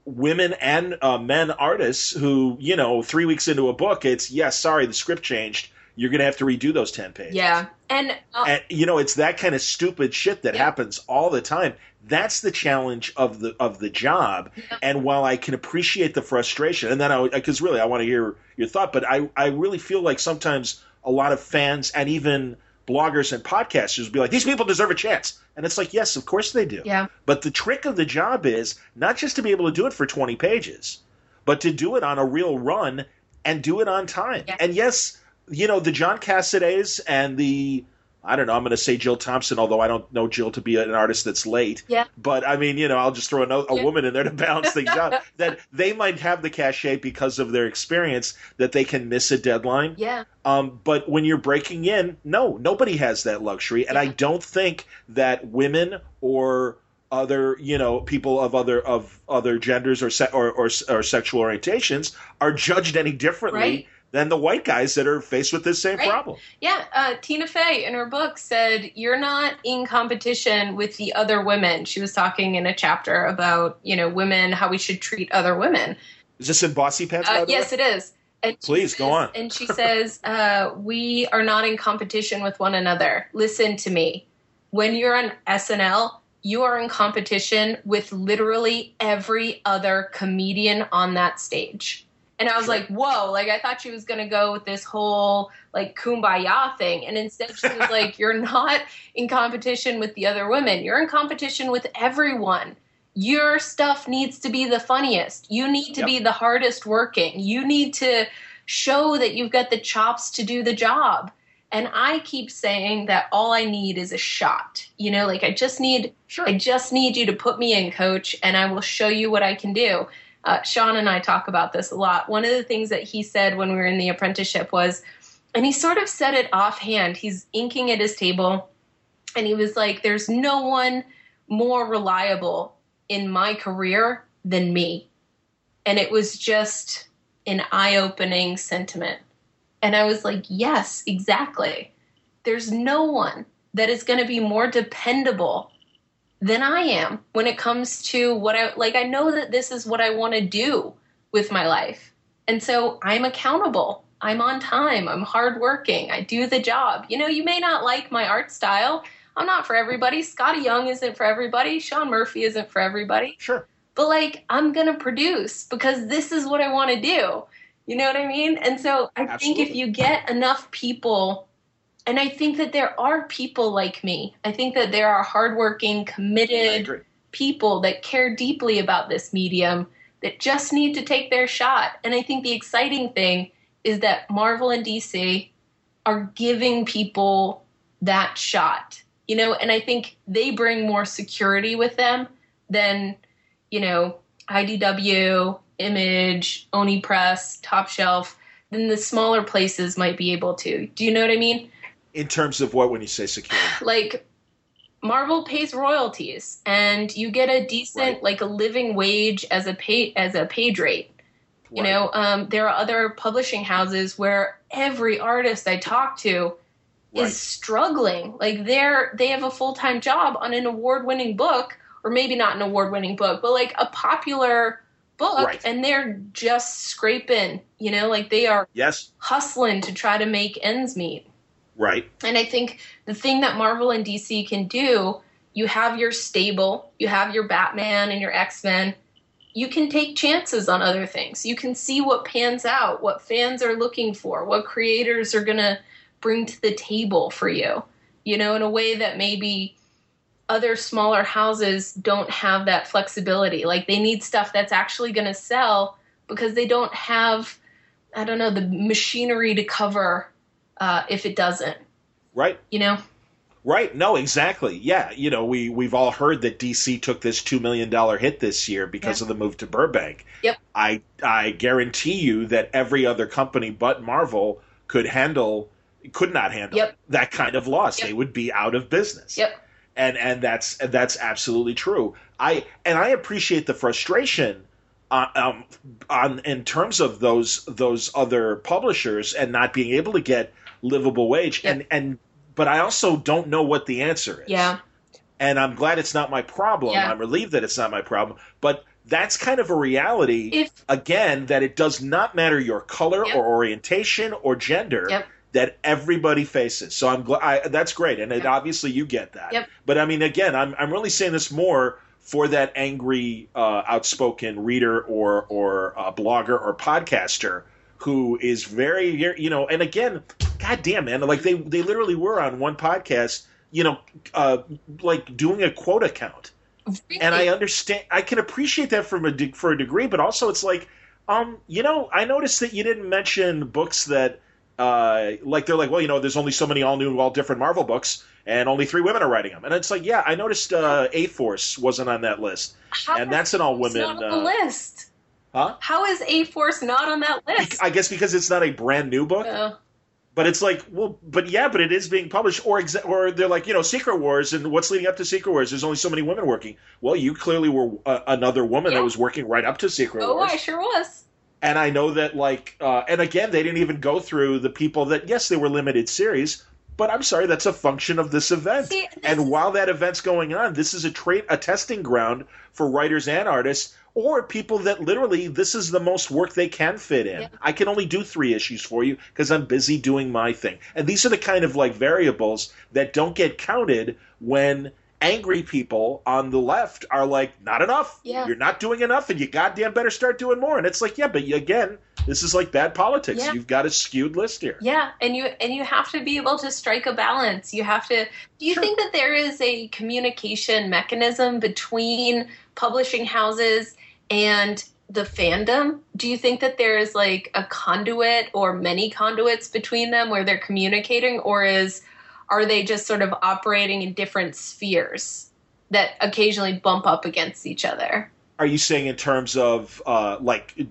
women and uh, men artists who, you know, three weeks into a book, it's, yes, sorry, the script changed. You're going to have to redo those 10 pages. yeah, and uh, And you know, it's that kind of stupid shit that Yeah. happens all the time. That's the challenge of the of the job. Yeah. And while I can appreciate the frustration, and then I because really I want to hear your thought, but I I really feel like sometimes a lot of fans and even bloggers and podcasters be like, these people deserve a chance. And it's like, yes, of course they do. Yeah. But the trick of the job is not just to be able to do it for 20 pages, but to do it on a real run and do it on time. Yeah. And yes, you know, the John Cassaday's and the I don't know. I'm going to say Jill Thompson, although I don't know Jill to be an artist that's late. Yeah. But I mean, you know, I'll just throw a, a Yeah. woman in there to balance things out. That they might have the cachet because of their experience that they can miss a deadline. Yeah. Um, but when you're breaking in, no, nobody has that luxury, and I don't think that women or other, you know, people of other of other genders or se- or, or or sexual orientations are judged any differently Right. Than the white guys that are faced with this same Right. problem. Yeah, uh, Tina Fey in her book said, You're not in competition with the other women. She was talking in a chapter about, you know, women, how we should treat other women. Is this in Bossypants? Uh, yes, way? it is. And Please, go on. And she says, uh, We are not in competition with one another. Listen to me. When you're on SNL, you are in competition with literally every other comedian on that stage. And I was like, whoa, like I thought she was going to go with this whole like kumbaya thing. And instead she was like, you're not in competition with the other women. You're in competition with everyone. Your stuff needs to be the funniest. You need to Yep. be the hardest working. You need to show that you've got the chops to do the job. And I keep saying that all I need is a shot. You know, like I just need Sure. I just need you to put me in, coach, and I will show you what I can do. Uh, Sean and I talk about this a lot. One of the things that he said when we were in the apprenticeship was, and he sort of said it offhand. He's inking at his table, and he was like, There's no one more reliable in my career than me. And it was just an eye opening sentiment. And I was like, Yes, exactly. There's no one that is going to be more dependable than I am when it comes to what I like. I know that this is what I want to do with my life. And so I'm accountable. I'm on time. I'm hardworking. I do the job. You know, you may not like my art style. I'm not for everybody. Skottie Young isn't for everybody. Sean Murphy isn't for everybody. Sure. But like, I'm going to produce because this is what I want to do. You know what I mean? And so I think if you get enough people and I think that there are people like me. I think that there are hardworking, committed people that care deeply about this medium that just need to take their shot. And I think the exciting thing is that Marvel and DC are giving people that shot. You know, and I think they bring more security with them than, you know, IDW, Image, Oni Press, Top Shelf, than the smaller places might be able to. Do you know what I mean? In terms of what when you say security? like Marvel pays royalties and you get a decent Right. like a living wage as a pay as a page rate. You know, um, there are other publishing houses where every artist I talk to Right. is struggling. Like they're they have a full time job on an award winning book, or maybe not an award winning book, but like a popular book, Right. and they're just scraping. You know, like they are Yes. hustling to try to make ends meet. Right. And I think the thing that Marvel and DC can do, you have your stable, you have your Batman and your X Men. You can take chances on other things. You can see what pans out, what fans are looking for, what creators are going to bring to the table for you, you know, in a way that maybe other smaller houses don't have that flexibility. Like they need stuff that's actually going to sell because they don't have, I don't know, the machinery to cover uh, if it doesn't. Right. You know? Right. No, exactly. Yeah. You know, we, we've all heard that DC took this $2 million hit this year because Yeah. of the move to Burbank. Yep. I, I guarantee you that every other company but Marvel could handle, could not handle Yep. that kind of loss. Yep. They would be out of business. Yep. And, and that's, that's absolutely true. I, and I appreciate the frustration uh, um, on in terms of those those other publishers and not being able to get livable wage Yep. and and but I also don't know what the answer is. Yeah. And I'm glad it's not my problem. Yeah. I'm relieved that it's not my problem. But that's kind of a reality If again that it does not matter your color Yep. or orientation or gender Yep. that everybody faces. So I'm glad that's great, and it, Yep. obviously you get that. Yep. But I mean, again, I'm I'm really saying this more for that angry, uh, outspoken reader or or uh, blogger or podcaster who is very, you know, and again, goddamn man, like they they literally were on one podcast, you know, uh, like doing a quota count, really? and I understand, I can appreciate that from a de- for a degree, but also it's like, um, you know, I noticed that you didn't mention books that. Uh, like they're like, well, you know, there's only so many all new, all different Marvel books, and only three women are writing them. And it's like, yeah, I noticed uh, A Force wasn't on that list, How and that's an all women uh, list. Huh? How is A Force not on that list? I guess because it's not a brand new book. Yeah. But it's like, well, but yeah, but it is being published, or exa- or they're like, you know, Secret Wars, and what's leading up to Secret Wars? There's only so many women working. Well, you clearly were uh, another woman yeah. that was working right up to Secret oh, Wars. Oh, I sure was. And I know that, like, uh, and again, they didn't even go through the people that, yes, they were limited series, but I'm sorry, that's a function of this event. See, this and while that event's going on, this is a tra- a testing ground for writers and artists or people that literally this is the most work they can fit in. Yeah. I can only do three issues for you because I'm busy doing my thing. And these are the kind of like variables that don't get counted when angry people on the left are like, not enough. Yeah. You're not doing enough and you goddamn better start doing more. And it's like, yeah, but again, this is like bad politics. Yeah. You've got a skewed list here. Yeah, and you and you have to be able to strike a balance. You have to Do you sure. think that there is a communication mechanism between publishing houses and the fandom do you think that there is like a conduit or many conduits between them where they're communicating or is are they just sort of operating in different spheres that occasionally bump up against each other are you saying in terms of uh, like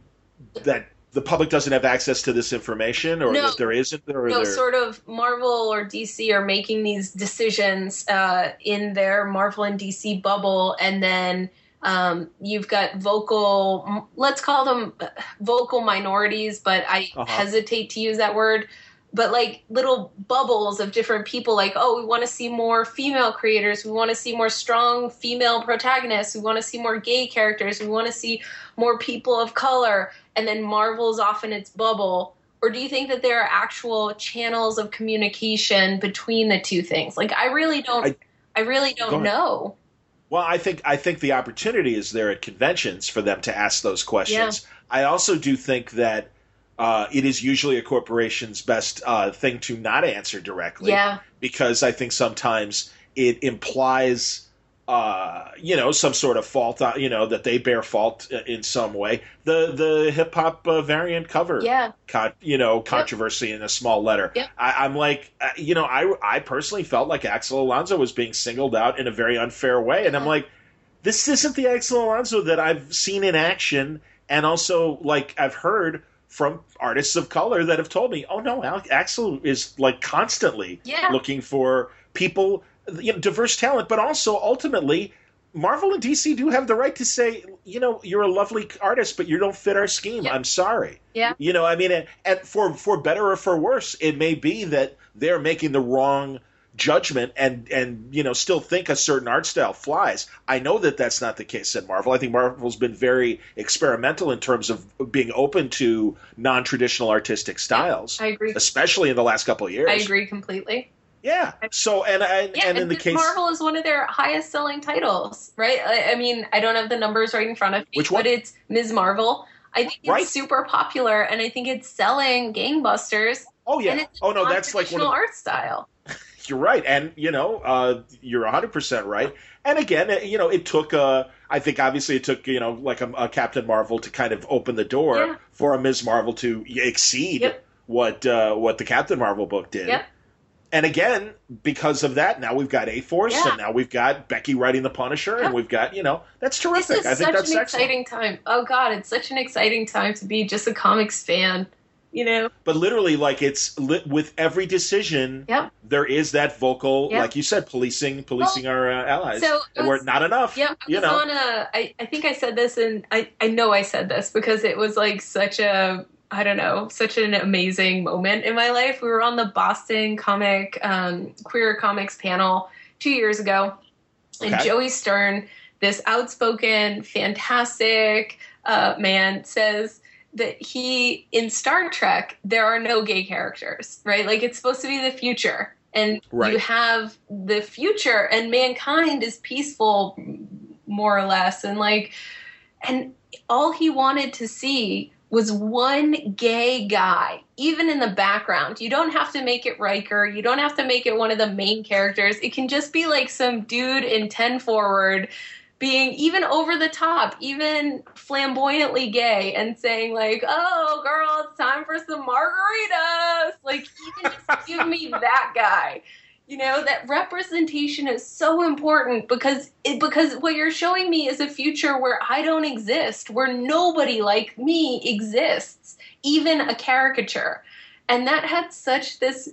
that the public doesn't have access to this information or no, that there isn't or no there... sort of marvel or dc are making these decisions uh, in their marvel and dc bubble and then um, you've got vocal, let's call them vocal minorities, but I uh-huh. hesitate to use that word. But like little bubbles of different people, like, oh, we want to see more female creators. We want to see more strong female protagonists. We want to see more gay characters. We want to see more people of color. And then Marvel's off in its bubble. Or do you think that there are actual channels of communication between the two things? Like, I really don't. I, I really don't know. Well, I think I think the opportunity is there at conventions for them to ask those questions. Yeah. I also do think that uh, it is usually a corporation's best uh, thing to not answer directly. Yeah. Because I think sometimes it implies uh, you know, some sort of fault, uh, you know, that they bear fault uh, in some way. The the hip hop uh, variant cover, yeah, con- you know, controversy yep. in a small letter. Yep. I, am like, uh, you know, I I personally felt like Axel Alonso was being singled out in a very unfair way, and I'm like, this isn't the Axel Alonso that I've seen in action, and also like I've heard from artists of color that have told me, oh no, Axel is like constantly yeah. looking for people you know, diverse talent, but also ultimately, Marvel and DC do have the right to say, you know, you're a lovely artist, but you don't fit our scheme. Yep. I'm sorry. Yeah. You know, I mean, and for for better or for worse, it may be that they're making the wrong judgment and and you know still think a certain art style flies. I know that that's not the case at Marvel. I think Marvel's been very experimental in terms of being open to non-traditional artistic styles. I agree. Especially in the last couple of years. I agree completely. Yeah. So and uh, and, yeah, and in the case Marvel is one of their highest selling titles, right? I, I, mean, I don't have the numbers right in front of me, Which one? but it's Ms. Marvel. I think it's right. super popular, and I think it's selling gangbusters. Oh yeah. oh no, that's like one of the, art style. You're right, and you know, uh, you're 100 percent right. And again, you know, it took. Uh, I think obviously it took you know like a, a Captain Marvel to kind of open the door yeah. for a Ms. Marvel to exceed yep. what uh, what the Captain Marvel book did. Yep. And again, because of that, now we've got A Force, yeah. and now we've got Becky writing the Punisher, yeah. and we've got you know that's terrific. This is I think such that's an excellent. exciting time. Oh God, it's such an exciting time to be just a comics fan. You know, but literally, like it's li- with every decision, yep. there is that vocal, yep. like you said, policing, policing well, our uh, allies. So was, we're not enough. Yeah, you know. On a, I, I think I said this, and I, I know I said this because it was like such a I don't know, such an amazing moment in my life. We were on the Boston comic, um, queer comics panel two years ago, and okay. Joey Stern, this outspoken, fantastic uh, man, says that he, in Star Trek, there are no gay characters, right? Like it's supposed to be the future. And right. you have the future, and mankind is peaceful, more or less. And like, and all he wanted to see was one gay guy, even in the background. You don't have to make it Riker. You don't have to make it one of the main characters. It can just be like some dude in 10 forward being even over the top, even flamboyantly gay and saying like, "Oh, girl, it's time for some margaritas." Like even just give me that guy. You know that representation is so important because it, because what you're showing me is a future where i don't exist where nobody like me exists even a caricature. And that had such this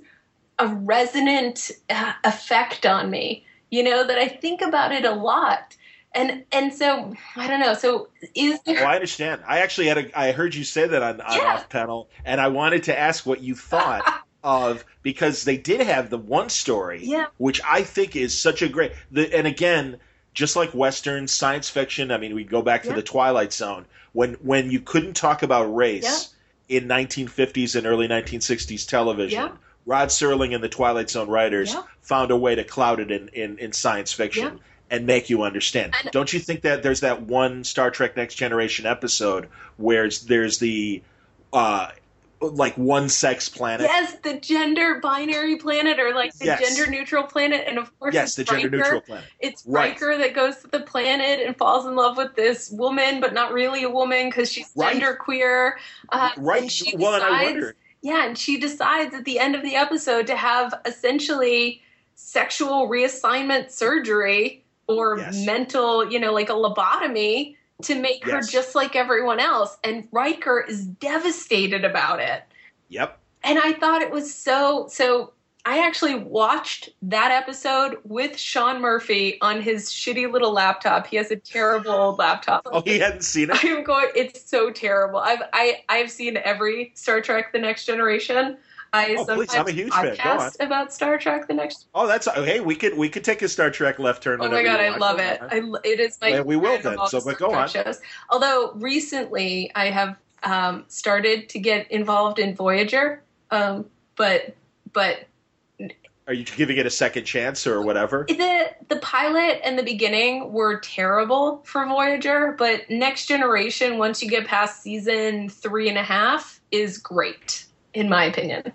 a resonant uh, effect on me you know that i think about it a lot and and so I don't know. So is there? Well, I understand. I actually had a. I heard you say that on, on Yeah. off panel, and I wanted to ask what you thought of because they did have the one story, Yeah. which I think is such a great. The, and again, just like Western science fiction, I mean, we go back to Yeah. the Twilight Zone when when you couldn't talk about race in 1950s and early 1960s television. Yeah. Rod Serling and the Twilight Zone writers Yeah. found a way to cloud it in, in, in science fiction Yeah. And make you understand. And- Don't you think that there's that one Star Trek Next Generation episode where there's the uh, like one sex planet? Yes, the gender binary planet or like the Yes. gender neutral planet, and of course, Yes, it's the gender Riker. neutral planet. It's Right. Riker that goes to the planet and falls in love with this woman, but not really a woman because she's Right. gender queer. Uh, Right. She well, I decides, wonder. yeah, and she decides at the end of the episode to have essentially sexual reassignment surgery or Yes. mental, you know, like a lobotomy to make her just like everyone else. And Riker is devastated about it Yep. and I thought it was so so I actually watched that episode with Sean Murphy on his shitty little laptop. He has a terrible old laptop. Oh, he hadn't seen it. I'm going it's so terrible. I've I I've seen every Star Trek the Next Generation. I Oh, please, sometimes I'm a huge fan. Podcast about Star Trek the Next Oh, that's hey. We could we could take a Star Trek left turn. Oh my god, I love it. on. I, it is my Well, we will then, so, but go Trek Shows. Although recently I have um, started to get involved in Voyager, um, but but Are you giving it a second chance or whatever? the the pilot and the beginning were terrible for Voyager, but Next Generation, once you get past season three and a half, is great in my opinion.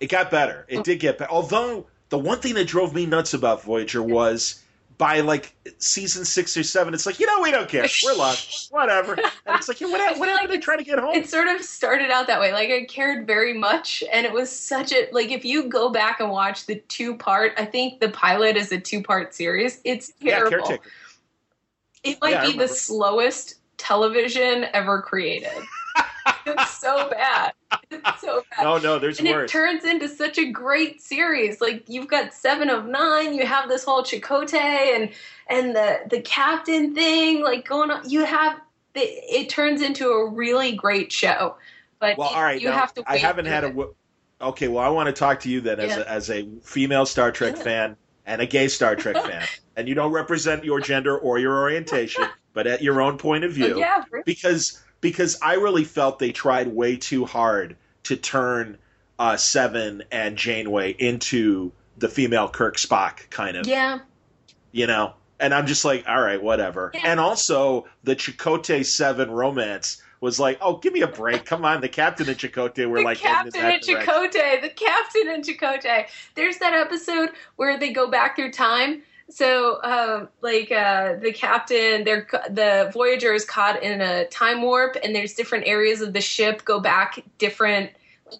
It got better. It did get better. Although the one thing that drove me nuts about Voyager was by like season six or seven, it's like you know we don't care. We're lost. Whatever. And it's like yeah, what, what happened like to trying to get home? It sort of started out that way. Like I cared very much, and it was such a like. If you go back and watch the two part, I think the pilot is a two part series. It's Yeah, terrible. caretaker. It might Yeah, be the slowest television ever created. it's so bad. It's so bad. No, no, there's and it turns into such a great series. Like you've got Seven of Nine, you have this whole Chakotay and and the the captain thing, like going on. You have it, it turns into a really great show. But well, all right. you now, have to. I haven't had a. it. w- Okay, well, I want to talk to you then as Yeah. a, as a female Star Trek Yeah. fan and a gay Star Trek fan, and you don't represent your gender or your orientation, but at your own point of view. Yeah, really. because because I really felt they tried way too hard to turn uh, Seven and Janeway into the female Kirk Spock kind of, yeah. you know. And I'm just like, all right, whatever. Yeah. And also the Chakotay Seven romance was like, oh, give me a break. Come on, the captain and Chakotay were the like captain and. Chakotay, the captain and Chakotay. There's that episode where they go back through time. So, um, like uh, the captain, they're the Voyager is caught in a time warp, and there's different areas of the ship go back different,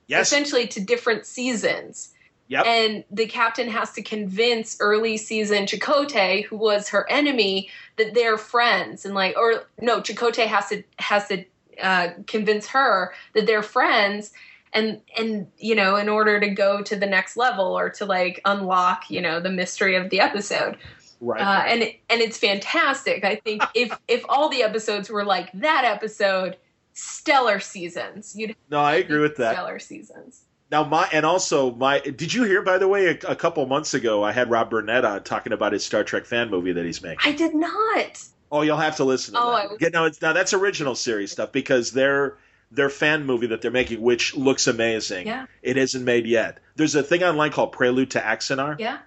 Yes. essentially to different seasons. Yep. And the captain has to convince early season Chakotay, who was her enemy, that they're friends, and like, or no, Chakotay has to has to uh, convince her that they're friends, and and you know, in order to go to the next level or to like unlock, you know, the mystery of the episode. right. Uh, and it- and it's fantastic. I think if if all the episodes were like that episode, stellar seasons. You'd no, I agree with that. stellar seasons. Now my and also my did you hear by the way a, a couple months ago I had Rob Burnett on talking about his Star Trek fan movie that he's making. I did not. Oh, you'll have to listen to Oh, that. I was- Yeah, no, it's now that's original series stuff because their their fan movie that they're making, which looks amazing, Yeah. it isn't made yet. There's a thing online called Prelude to Axanar, Yeah,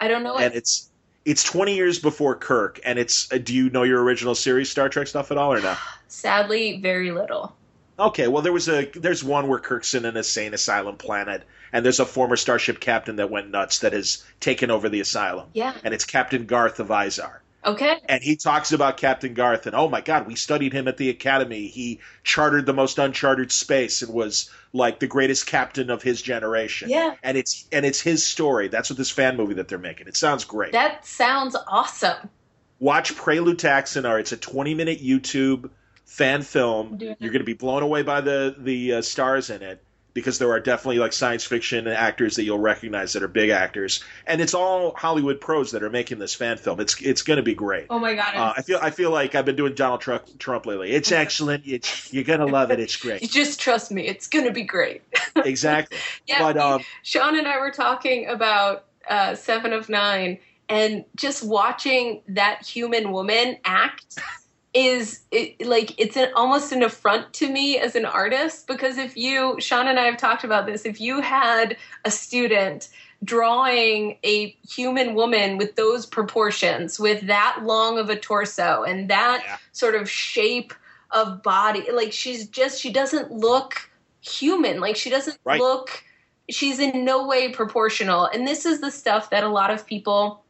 I don't know. and it's it's 20 years before Kirk, and it's. Uh, do you know your original series Star Trek stuff at all or not? sadly, very little. Okay, well there was a there's one where Kirk's in an insane asylum planet, and there's a former starship captain that went nuts that has taken over the asylum. Yeah. And it's Captain Garth of Izar. Okay. And he talks about Captain Garth, and oh my God, we studied him at the academy. He chartered the most uncharted space and was like the greatest captain of his generation. Yeah. And it's and it's his story. That's what this fan movie that they're making. It sounds great. That sounds awesome. Watch Prelude to Axanar. It's a 20 minute YouTube fan film. You're going to be blown away by the the uh, stars in it because there are definitely like science fiction actors that you'll recognize that are big actors, and it's all Hollywood pros that are making this fan film. It's it's going to be great. Oh my god. Uh, I feel I feel like I've been doing Donald Trump, Trump lately. It's excellent. It's, you're gonna love it. It's you great. just trust me. It's going to be great. Exactly. Yeah, but um, Sean and I were talking about uh, Seven of Nine, and just watching that human woman act is it, like it's an almost an affront to me as an artist because if you Sean and I have talked about this if you had a student drawing a human woman with those proportions with that long of a torso and that Yeah. sort of shape of body like she's just she doesn't look human like she doesn't Right. look she's in no way proportional and this is the stuff that a lot of people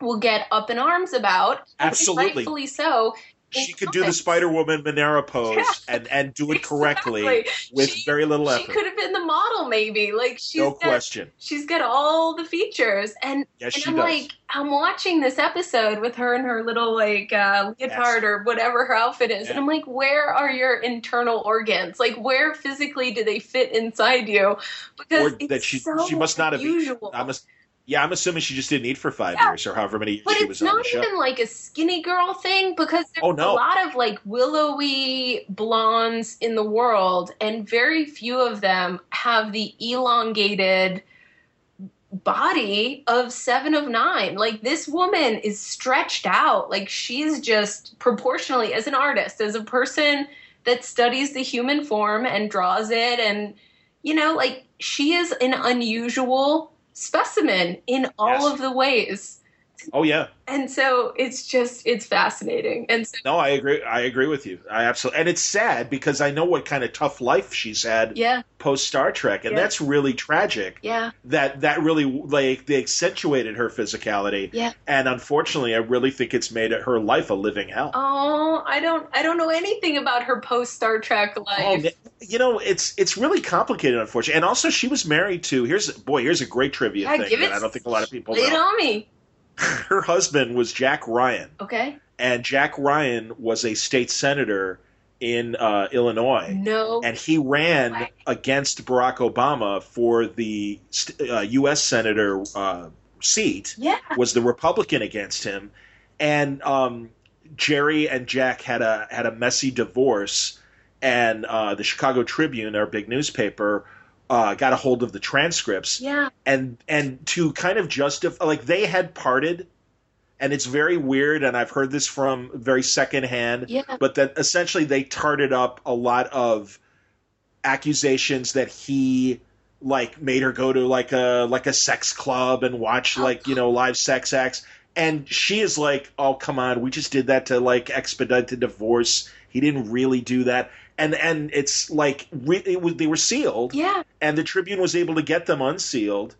will get up in arms about Absolutely. rightfully so she could do the. Spider Woman Manara pose Yeah. and and do it correctly Exactly. with She- very little effort. she could have been the model maybe like she's no got, question. she's got all the features and Yes, and I'm does. like, I'm watching this episode with her and her little like uh, leotard Yes. or whatever her outfit is, Yeah. and I'm like, where are your internal organs? Like, where physically do they fit inside you? Because Or that she so she must not have. I'm a, yeah, I'm assuming she just didn't eat for five Yeah. years or however many years but she it's was on the not even like a skinny girl thing because there's Oh, no. a lot of like willowy blondes in the world, and very few of them have the elongated body of seven of nine. Like this woman is stretched out. Like she's just proportionally, as an artist, as a person that studies the human form and draws it, and you know, like she is an unusual specimen in all Yes. of the ways. Oh yeah, And so it's just it's fascinating. And so no, I agree. I agree with you. I absolutely, and it's sad because I know what kind of tough life she's had yeah, post Star Trek, and Yeah. that's really tragic. yeah, That that really like they accentuated her physicality, yeah. and unfortunately, I really think it's made her life a living hell. Oh, I don't I don't know anything about her post Star Trek Oh, life. man, you know, it's it's really complicated, unfortunately. And also, she was married to here's boy, here's a great trivia Yeah, thing that it- I don't think a lot of people Lay it know. on me. Her husband was Jack Ryan, Okay. and Jack Ryan was a state senator in uh, Illinois, No. and he ran against Barack Obama for the st- uh, U.S. senator uh, seat. yeah. Was the Republican against him, and um, Jeri and Jack had a had a messy divorce, and uh, the Chicago Tribune, our big newspaper, uh, got a hold of the transcripts, Yeah. and and to kind of justify, like they had parted, and it's very weird, and I've heard this from very secondhand, Yeah. but that essentially they tarted up a lot of accusations that he like made her go to like a like a sex club and watch like you know live sex acts and she is like oh come on we just did that to like expedite the divorce he didn't really do that and and it's like re- it was, they were sealed Yeah. and the tribune was able to get them unsealed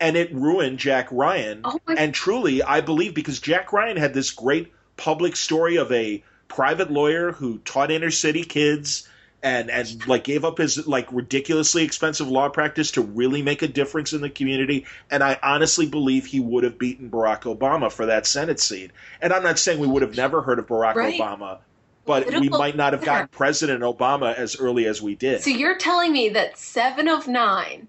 and it ruined jack ryan Oh my and truly i believe because jack ryan had this great public story of a private lawyer who taught inner city kids and and like gave up his like ridiculously expensive law practice to really make a difference in the community and i honestly believe he would have beaten barack obama for that senate seat and i'm not saying we would have never heard of barack Right. obama but we might not have gotten president obama as early as we did. So you're telling me that seven of nine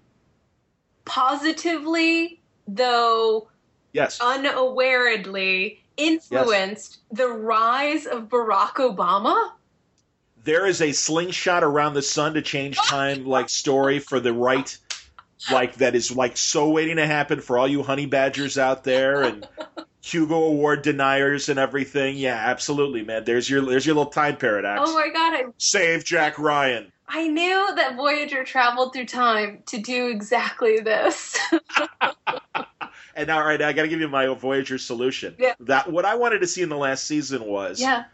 positively, though yes. unawaredly, influenced the rise of Barack Obama? there is a slingshot around the sun to change time like story for the right like that is like so waiting to happen for all you honey badgers out there and Hugo Award deniers and everything. Yeah, absolutely, man. There's your there's your little time paradox. Oh my god, I Save Jack Ryan. I knew that Voyager traveled through time to do exactly this. And now, all right, now I got to give you my Voyager solution. Yeah. That what I wanted to see in the last season was yeah.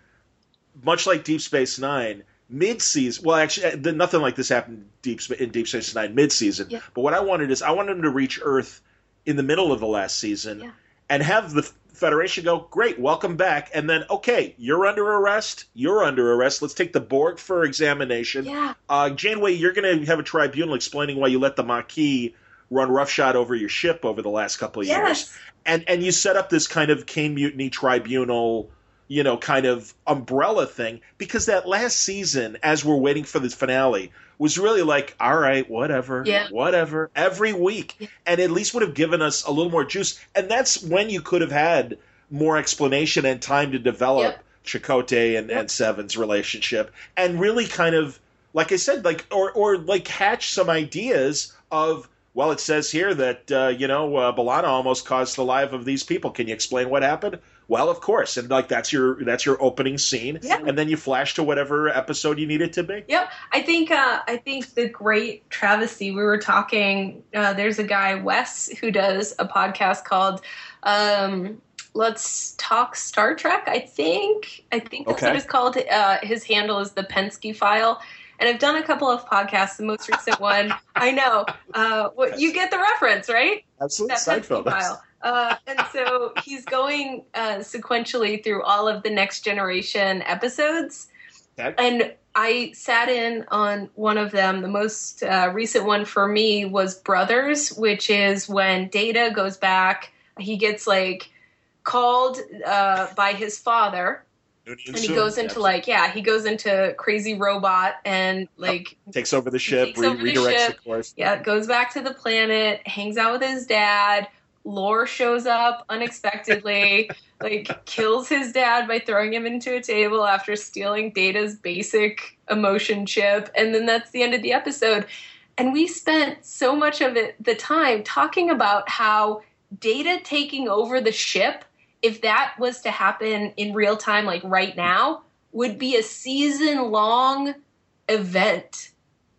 much like Deep Space Nine, mid season. Well, actually, uh, nothing like this happened deep in Deep Space Nine mid season. Yeah. But what I wanted is I wanted them to reach Earth in the middle of the last season Yeah. And have the Federation go, great, welcome back, and then okay, you're under arrest. You're under arrest. Let's take the Borg for examination. Yeah. Uh, Janeway, you're going to have a tribunal explaining why you let the Maquis run roughshod over your ship over the last couple of years Yes. and and you set up this kind of Caine Mutiny Tribunal, you know, kind of umbrella thing because that last season, as we're waiting for the finale, was really like, all right, whatever, Yeah. whatever, every week, Yeah. and at least would have given us a little more juice, and that's when you could have had more explanation and time to develop Yep. Chakotay and, Yep. and Seven's relationship, and really kind of, like I said, like or or like hatch some ideas of well, it says here that uh, you know uh, B'Elanna almost caused the life of these people. Can you explain what happened? Well, of course, and like that's your that's your opening scene, Yeah. and then you flash to whatever episode you need it to be. Yep, I think uh, I think the great travesty. We were talking. Uh, there's a guy Wes who does a podcast called um, "Let's Talk Star Trek." I think I think that's Okay. what it's called. Uh, his handle is the Penske File, and I've done a couple of podcasts. The most recent one, I know. Uh, what you get the reference, right? Absolutely, that file. Uh, and so he's going uh, sequentially through all of the next generation episodes. Okay. And I sat in on one of them. The most uh, recent one for me was Brothers, which is when Data goes back. He gets like called uh, by his father, and he goes into like yeah, he goes into crazy robot and like takes over the ship, re- over the redirects ship. the course. yeah, goes back to the planet, hangs out with his dad. Lore shows up unexpectedly, like kills his dad by throwing him into a table after stealing Data's basic emotion chip, and then that's the end of the episode. And we spent so much of it the time talking about how Data taking over the ship, if that was to happen in real time, like right now, would be a season long event.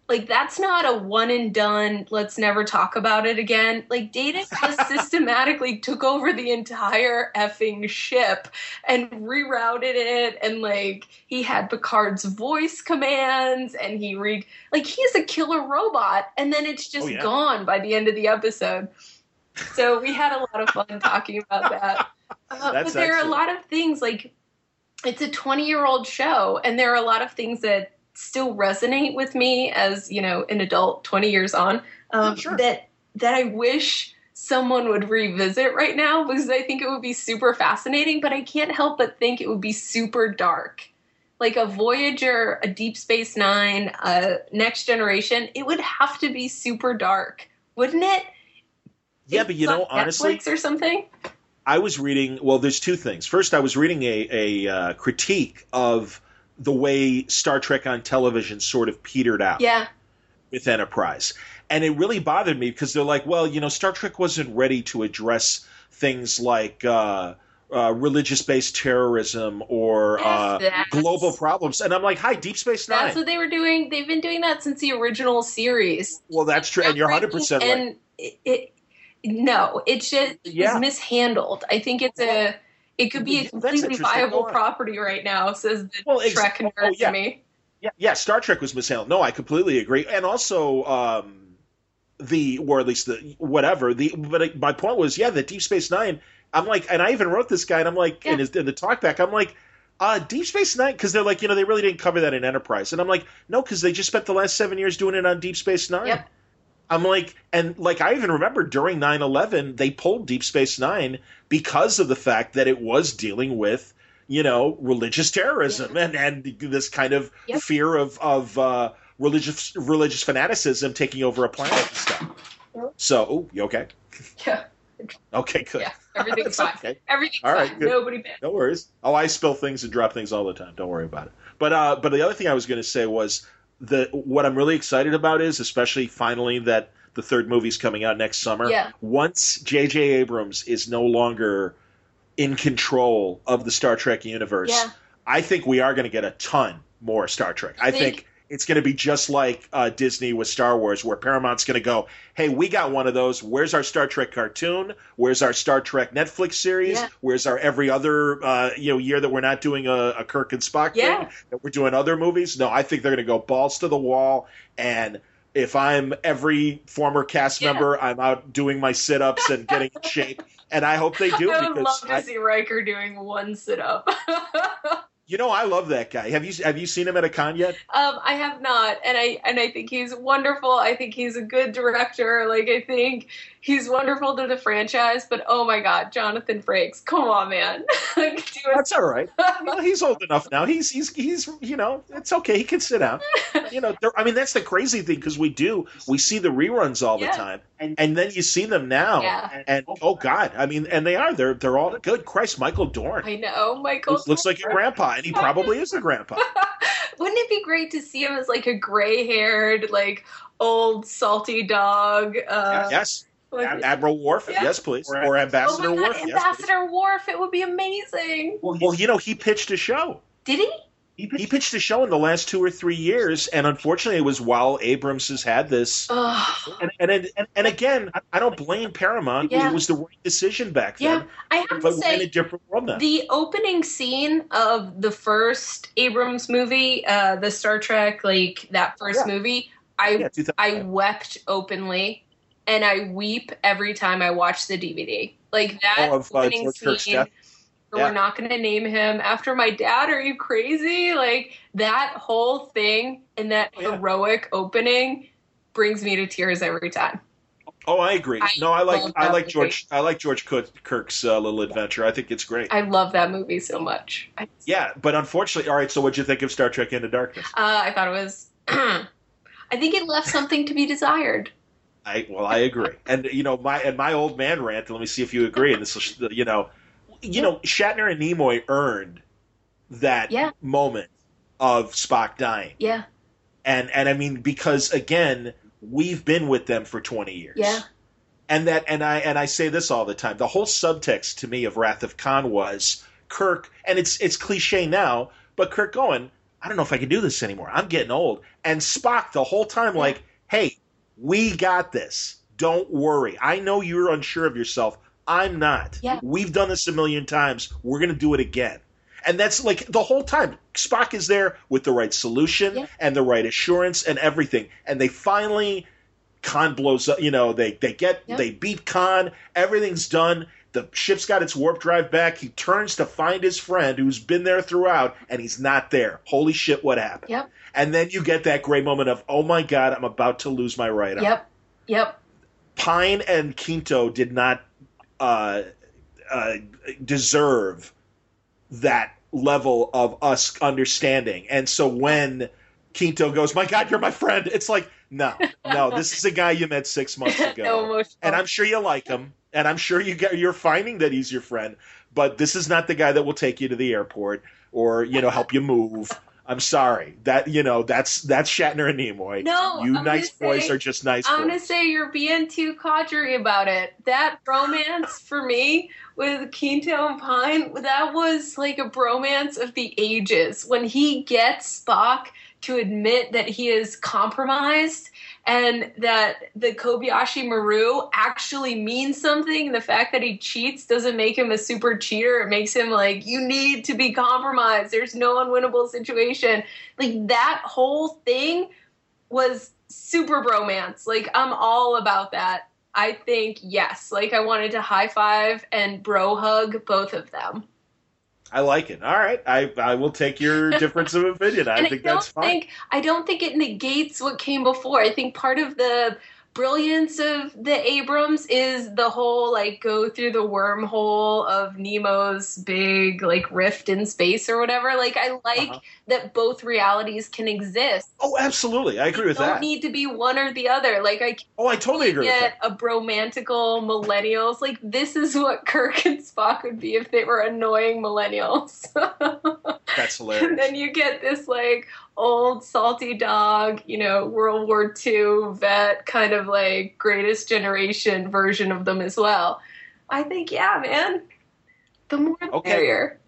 Like that's not a one and done let's never talk about it again. Like data just systematically took over the entire effing ship and rerouted it and like he had picard's voice commands and he re like he's a killer robot and then it's just Oh, yeah. gone by the end of the episode so we had a lot of fun talking about that. Uh, but there are a lot of things like it's a 20 year old show and there are a lot of things that still resonate with me as you know an adult 20 years on um, Sure. that that i wish someone would revisit right now because i think it would be super fascinating but i can't help but think it would be super dark. Like a voyager a deep space nine a next generation it would have to be super dark wouldn't it Yeah, but you know, honestly, Netflix or something I was reading. Well, there's two things. First, I was reading a, a uh, critique of the way Star Trek on television sort of petered out yeah with Enterprise, and it really bothered me because they're like, well, you know, Star Trek wasn't ready to address things like. Uh, uh, religious-based terrorism or uh, global problems, and I'm like, "Hi, Deep Space Nine. that's what they were doing they've been doing that since the original series well, that's true, and you're 100 percent right. and it, it no it's just Yeah. was mishandled i think it's a it could be a completely viable property right now says the Well, ex- trek nerd oh, yeah. to me Yeah, yeah, Star Trek was mishandled. No, I completely agree, and also um, the, or at least the whatever. The but it- my point was, yeah, the Deep Space Nine. I'm like, and I even wrote this guy, and I'm like, in, Yeah. his, in the talkback, I'm like, uh, Deep Space Nine, because they're like, you know, they really didn't cover that in Enterprise, and I'm like, no, because they just spent the last seven years doing it on Deep Space Nine. Yep. I'm like, and like I even remember during 9/11, they pulled Deep Space Nine because of the fact that it was dealing with, you know, religious terrorism and and this kind of Yep. fear of of uh, religious religious fanaticism taking over a planet and stuff. Yep. So, oh, you okay? yeah Okay, good. yeah everything's fine okay. everything's All right, fine good. nobody bad No worries. Oh, I spill things and drop things all the time. Don't worry about it. But uh, but the other thing I was going to say was the what I'm really excited about is especially finally that the third movie's coming out next summer. Yeah. Once J.J. Abrams is no longer in control of the Star Trek universe, Yeah. I think we are going to get a ton more Star Trek. I Think- think it's going to be just like uh, Disney with Star Wars, where Paramount's going to go, "Hey, we got one of those. Where's our Star Trek cartoon? Where's our Star Trek Netflix series? Yeah. Where's our every other uh, you know year that we're not doing a, a Kirk and Spock Yeah. thing? That we're doing other movies? No, I think they're going to go balls to the wall and. If I'm every former cast Yeah. member, I'm out doing my sit ups and getting in shape. And I hope they do I would because love to I- see Riker doing one sit up. you know I love that guy. Have you have you seen him at a con yet? Um, I have not, and I and I think he's wonderful. I think he's a good director. Like I think he's wonderful to the franchise. But oh my God, Jonathan Frakes, come on, man! like, do. That's all right. Well, he's old enough now. He's he's he's you know it's okay. He can sit down. You know, I mean that's the crazy thing because we do we see the reruns all Yeah. the time, and and then you see them now, Yeah. and oh god, I mean, and they are they're they're all good. Christ, Michael Dorn I know, Michael. looks, looks like a grandpa, and he probably is a grandpa. Wouldn't it be great to see him as like a gray-haired, like old salty dog? Uh, yes, like- Ad- Admiral Worf. Yeah. Yes, please, Or- or oh Ambassador my God, Worf. Yes. Ambassador Worf! It would be amazing. Well, you know, he pitched a show. Did he? He He pitched a show in the last two or three years, and unfortunately, it was while Abrams has had this. Oh, And and and, and, and again, I- I don't blame Paramount. Yeah. It was the right decision back then. yeah. then. I have to But we're in a different world now. the opening scene of the first Abrams movie, uh, the Star Trek, like that first Yeah. movie, I yeah, I wept openly, and I weep every time I watch the DVD. Like that Oh, uh, opening scene. Yeah. We're not going to name him after my dad. Are you crazy? Like that whole thing and that Oh, yeah. heroic opening brings me to tears every time. oh, I agree. I no, I like I like movie. George I like George Kirk's uh, little adventure. I think it's great. I love that movie so much. Yeah, but unfortunately, all right. So, what'd you think of Star Trek Into Darkness? uh, I thought it was. I think it left something to be desired. I well, I agree. And you know, my and my old man rant. Let me see if you agree. And this, will, you know, you know, Shatner and Nimoy earned that Yeah. moment of Spock dying. Yeah, and and I mean because again we've been with them for 20 years. yeah, And that and I and I say this all the time. The whole subtext to me of Wrath of Khan was Kirk and it's it's cliche now, but Kirk going, I don't know if I can do this anymore. I'm getting old. And Spock the whole time like, "Hey, we got this. Don't worry. I know you're unsure of yourself. I'm not. Yeah. We've done this a million times. We're going to do it again." And that's like the whole time. Spock is there with the right solution Yeah. and the right assurance and everything. And they finally Khan blows up. You know, they they get Yep. they beat Khan. Everything's done. The ship's got its warp drive back. He turns to find his friend who's been there throughout, and he's not there. Holy shit! What happened? Yep. And then you get that great moment of, oh my god, I'm about to lose my right arm. yep, yep. Pine and Quinto did not uh, uh, deserve that level of us understanding. And so when Quinto goes, my God, you're my friend, it's like, no, no, this is a guy you met six months ago. and I'm sure you like him, and I'm sure you get, you're finding that he's your friend. But this is not the guy that will take you to the airport or you know help you move. I'm sorry that you know that's that's Shatner and Nimoy. No, you I'm nice boys say- are just nice I'm gonna say you're being too codgery about it. That bromance for me with Quinto and Pine, that was like a bromance of the ages. When he gets Spock to admit that he is compromised and that the Kobayashi Maru actually means something. The fact that he cheats doesn't make him a super cheater. It makes him like, you need to be compromised. There's no unwinnable situation. Like that whole thing was super bromance. Like I'm all about that. I think yes. Like I wanted to high five and bro hug both of them. I like it. All right, I I will take your difference of opinion. I think I don't that's fine. think I don't think it negates what came before. I think part of the brilliance of the Abrams is the whole like go through the wormhole of Nero's big like rift in space or whatever. Like I like Uh-huh. that both realities can exist. oh, absolutely, I agree with don't that. need to be one or the other. Like I oh, I totally agree with get that. a bromantical millennials. Like this is what Kirk and Spock would be if they were annoying millennials. That's hilarious. and then you get this like old salty dog, you know, World War II vet kind of like greatest generation version of them as well. I think yeah, man. The more the Okay. merrier.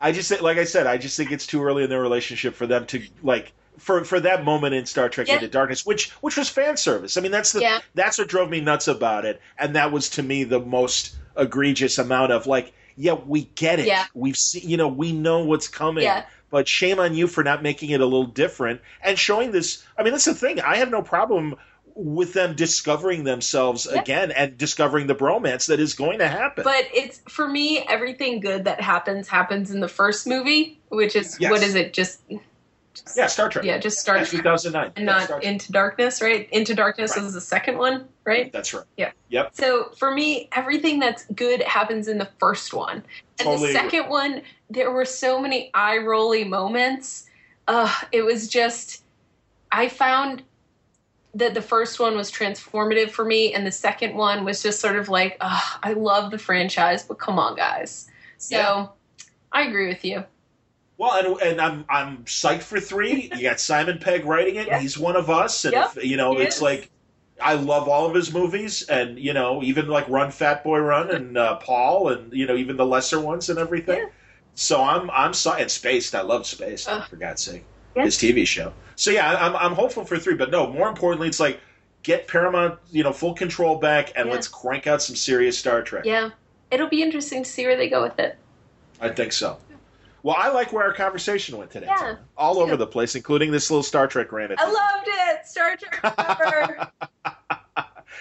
I just like I said, I just think it's too early in their relationship for them to like for for that moment in Star Trek Yeah. Into Darkness, which which was fan service. I mean, that's the Yeah. that's what drove me nuts about it, and that was to me the most egregious amount of like, yeah, we get it, Yeah. we've seen, you know, we know what's coming. Yeah. But shame on you for not making it a little different and showing this. I mean, that's the thing. I have no problem with them discovering themselves Yeah. again and discovering the bromance that is going to happen. But it's for me, everything good that happens happens in the first movie, which is Yes. what is it? Just, just yeah, Star Trek. yeah, just Star Yeah, Trek 2009. and Yeah, not. Into Darkness, right? Into Darkness Right. was the second one, right? That's right. Yeah. Yep. So for me, everything that's good happens in the first one. And Totally the agree. second one, there were so many eye rolly moments. Uh, it was just, I found that the first one was transformative for me, and the second one was just sort of like, oh, I love the franchise, but come on, guys. So Yeah. I agree with you. Well, and, and I'm I'm psyched for three. You got Simon Pegg writing it. Yeah. He's one of us, and Yep, if, you know he it's is. like I love all of his movies, and you know even like Run Fat Boy Run and uh, Paul, and you know even the lesser ones and everything. Yeah. So I'm I'm and Spaced. I love Spaced. Ugh. for God's sake, Yeah. his TV show. So yeah, I'm I'm hopeful for three, but no. More importantly, it's like get Paramount, you know, full control back, and Yeah. let's crank out some serious Star Trek. Yeah. It'll be interesting to see where they go with it. I think so. Well, I like where our conversation went today. Yeah, all over too. the place, including this little Star Trek rant. I loved it. Star Trek forever.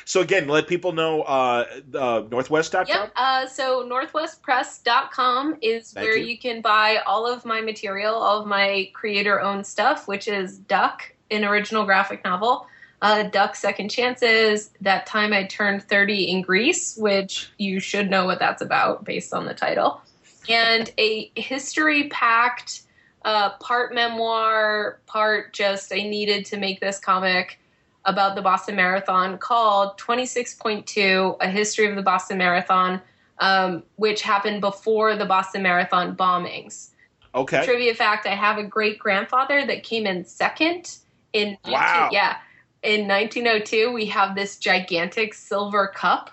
So again, let people know uh, uh, Northwest.com. Yep. Uh, so northwestpress.com is Thank where you. you. can buy all of my material, all of my creator owned stuff, which is Duck, an original graphic novel. Uh, Duck Second Chances, That Time I Turned 30 in Greece, which you should know what that's about based on the title. And a history packed, uh, part memoir, part just I needed to make this comic about the Boston Marathon called 26.2 A History of the Boston Marathon, um, which happened before the Boston Marathon bombings. Okay. Trivia fact I have a great grandfather that came in second in 19 Wow. yeah. In 1902, we have this gigantic silver cup.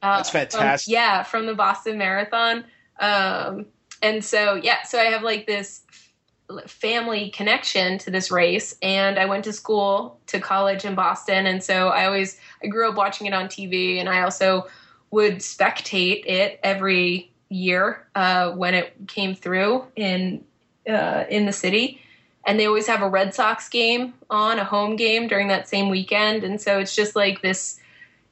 Uh, That's from- fantastic. yeah, from the Boston Marathon. Um, and so, yeah, so I have like this family connection to this race. And I went to school, to college in Boston. And so I always, I grew up watching it on TV. And I also would spectate it every year uh, when it came through in uh, in the city. And they always have a Red Sox game on, a home game during that same weekend. And so it's just like this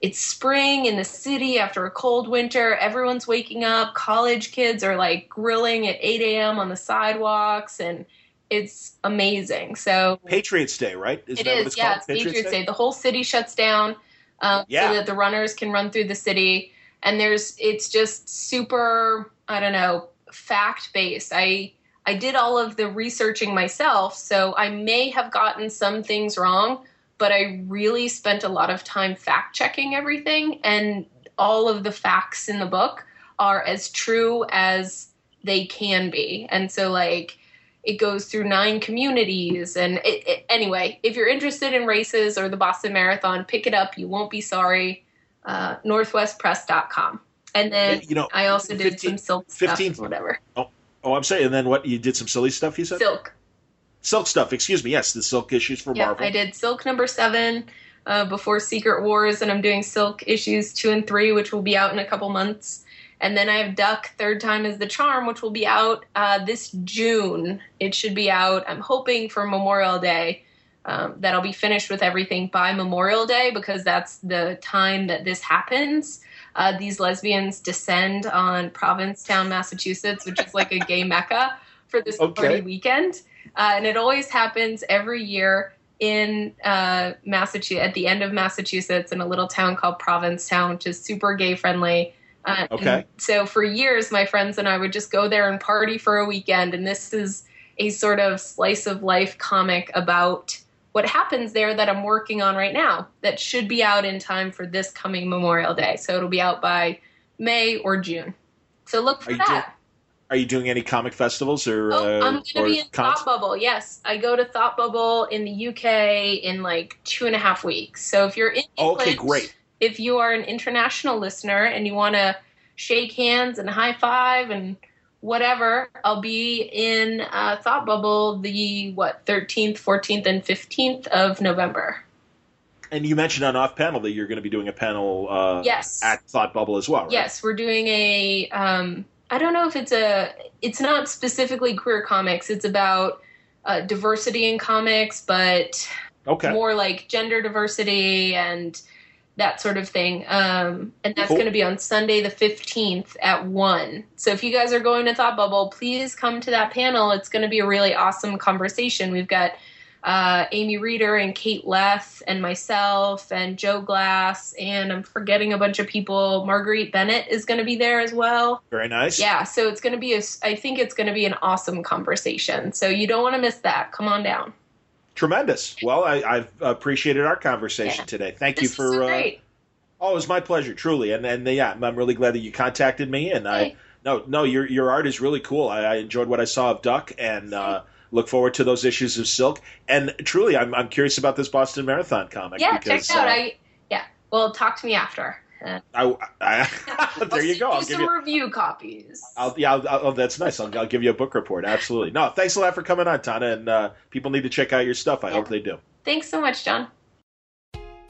it's spring in the city after a cold winter. Everyone's waking up. College kids are like grilling at 8 a.m. on the sidewalks, and it's amazing. So Patriots Day, right? Isn't it that what is, it's yeah, called? it's Patriots Day. The whole city shuts down um, Yeah. so that the runners can run through the city. And there's, it's just super, I don't know, fact based. I I did all of the researching myself, so I may have gotten some things wrong, but I really spent a lot of time fact checking everything, and all of the facts in the book are as true as they can be. And so, like, it goes through nine communities. And it, it, anyway, if you're interested in races or the Boston Marathon, pick it up. You won't be sorry. Uh, NorthwestPress.com. And then You know, I also did 15 some silk stuff, 15 whatever. Oh, oh, I'm saying. And then what? You did some silly stuff. You said Silk. Silk stuff. Excuse me. Yes, the silk issues for Yeah, Marvel. I did Silk number seven uh, before Secret Wars, and I'm doing Silk issues two and three, which will be out in a couple months. And then I have Duck, Third Time is the Charm, which will be out uh, this June. It should be out, I'm hoping, for Memorial Day. Um, that I'll be finished with everything by Memorial Day because that's the time that this happens. Uh, these lesbians descend on Provincetown, Massachusetts, which is like a gay mecca for this Okay. party weekend. Uh, and it always happens every year in uh, Massachusetts, at the end of Massachusetts, in a little town called Provincetown, which is super gay friendly. Uh, Okay. so for years, my friends and I would just go there and party for a weekend. And this is a sort of slice of life comic about what happens there that I'm working on right now that should be out in time for this coming Memorial Day. So it'll be out by May or June. So look for Are that. Are you doing any comic festivals or? Oh, uh, I'm going to or be in cons- Thought Bubble. Yes, I go to Thought Bubble in the UK in like two and a half weeks. So if you're in Okay, great. If you are an international listener and you want to shake hands and high five and whatever. I'll be in uh, Thought Bubble the what 13th, 14th, and 15th of November. And you mentioned on off panel that you're going to be doing a panel uh, yes. at Thought Bubble as well, right? Yes, we're doing a. Um, I don't know if it's a. It's not specifically queer comics. It's about uh, diversity in comics, but okay. more like gender diversity and that sort of thing. Um, and that's Cool. going to be on Sunday the 15th at 1. So if you guys are going to Thought Bubble, please come to that panel. It's going to be a really awesome conversation. We've got uh, Amy Reeder and Kate Leth and myself and Joe Glass, and I'm forgetting a bunch of people. Marguerite Bennett is going to be there as well. Very nice. Yeah, so it's going to be a, I think it's going to be an awesome conversation. So you don't want to miss that. Come on down. Tremendous. Well, I, I've appreciated our conversation Yeah. today. Thank This you for. so Uh, oh, it was my pleasure, truly. And and yeah, I'm really glad that you contacted me. And I no no your your art is really cool. I, I enjoyed what I saw of Duck and. Uh, Look forward to those issues of Silk, and truly, I'm I'm curious about this Boston Marathon comic. Yeah, because, check it out. uh, I yeah. Well, talk to me after. Uh, I, I, there I'll you go. I'll give some you. review copies. I'll, yeah, I'll, I'll, oh, that's nice. I'll, I'll give you a book report. Absolutely. No, thanks a lot for coming on, Tana. And uh, people need to check out your stuff. I Yeah. hope they do. Thanks so much, John.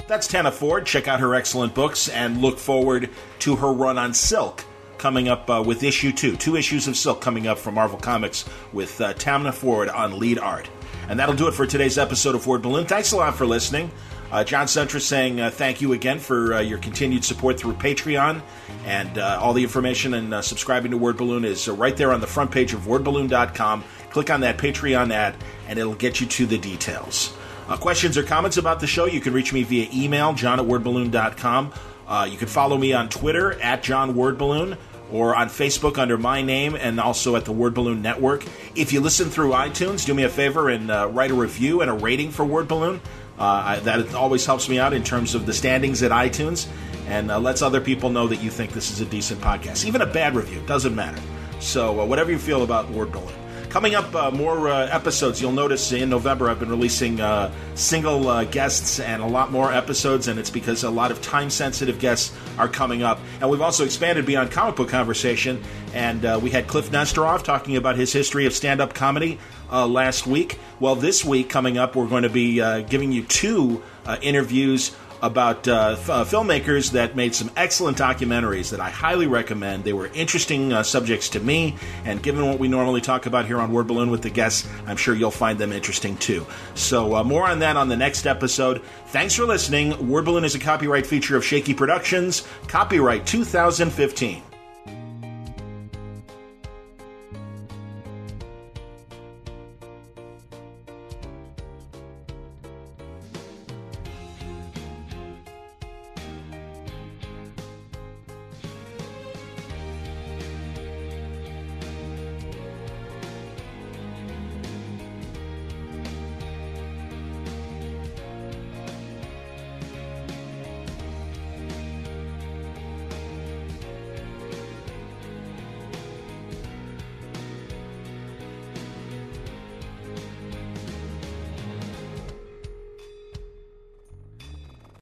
That's Tana Ford. Check out her excellent books and look forward to her run on Silk coming up uh, with issue two. Two issues of Silk coming up from Marvel Comics with uh, Tana Ford on lead art. And that'll do it for today's episode of Word Balloon. Thanks a lot for listening. Uh, John Siuntres saying uh, thank you again for uh, your continued support through Patreon. And uh, all the information and uh, subscribing to Word Balloon is uh, right there on the front page of wordballoon.com. Click on that Patreon ad, and it'll get you to the details. Questions or comments about the show, you can reach me via email, john at wordballoon.com. You can follow me on Twitter, at John Wordballoon, or on Facebook under my name, and also at the Word Balloon Network. If you listen through iTunes, do me a favor and uh, write a review and a rating for Word Balloon. Uh, I, that always helps me out in terms of the standings at iTunes and uh, lets other people know that you think this is a decent podcast. Even a bad review, doesn't matter. So, uh, whatever you feel about Word Balloon. Coming up, uh, more uh, episodes. You'll notice in November I've been releasing uh, single uh, guests and a lot more episodes, and it's because a lot of time sensitive guests are coming up. And we've also expanded beyond comic book conversation, and uh, we had Cliff Nesteroff talking about his history of stand up comedy uh, last week. Well, this week coming up, we're going to be giving you two interviews about uh, f- uh, filmmakers that made some excellent documentaries that I highly recommend. They were interesting uh, subjects to me, and given what we normally talk about here on Word Balloon with the guests, I'm sure you'll find them interesting too. So, uh, more on that on the next episode. Thanks for listening. Word Balloon is a copyright feature of Shaky Productions, copyright 2015.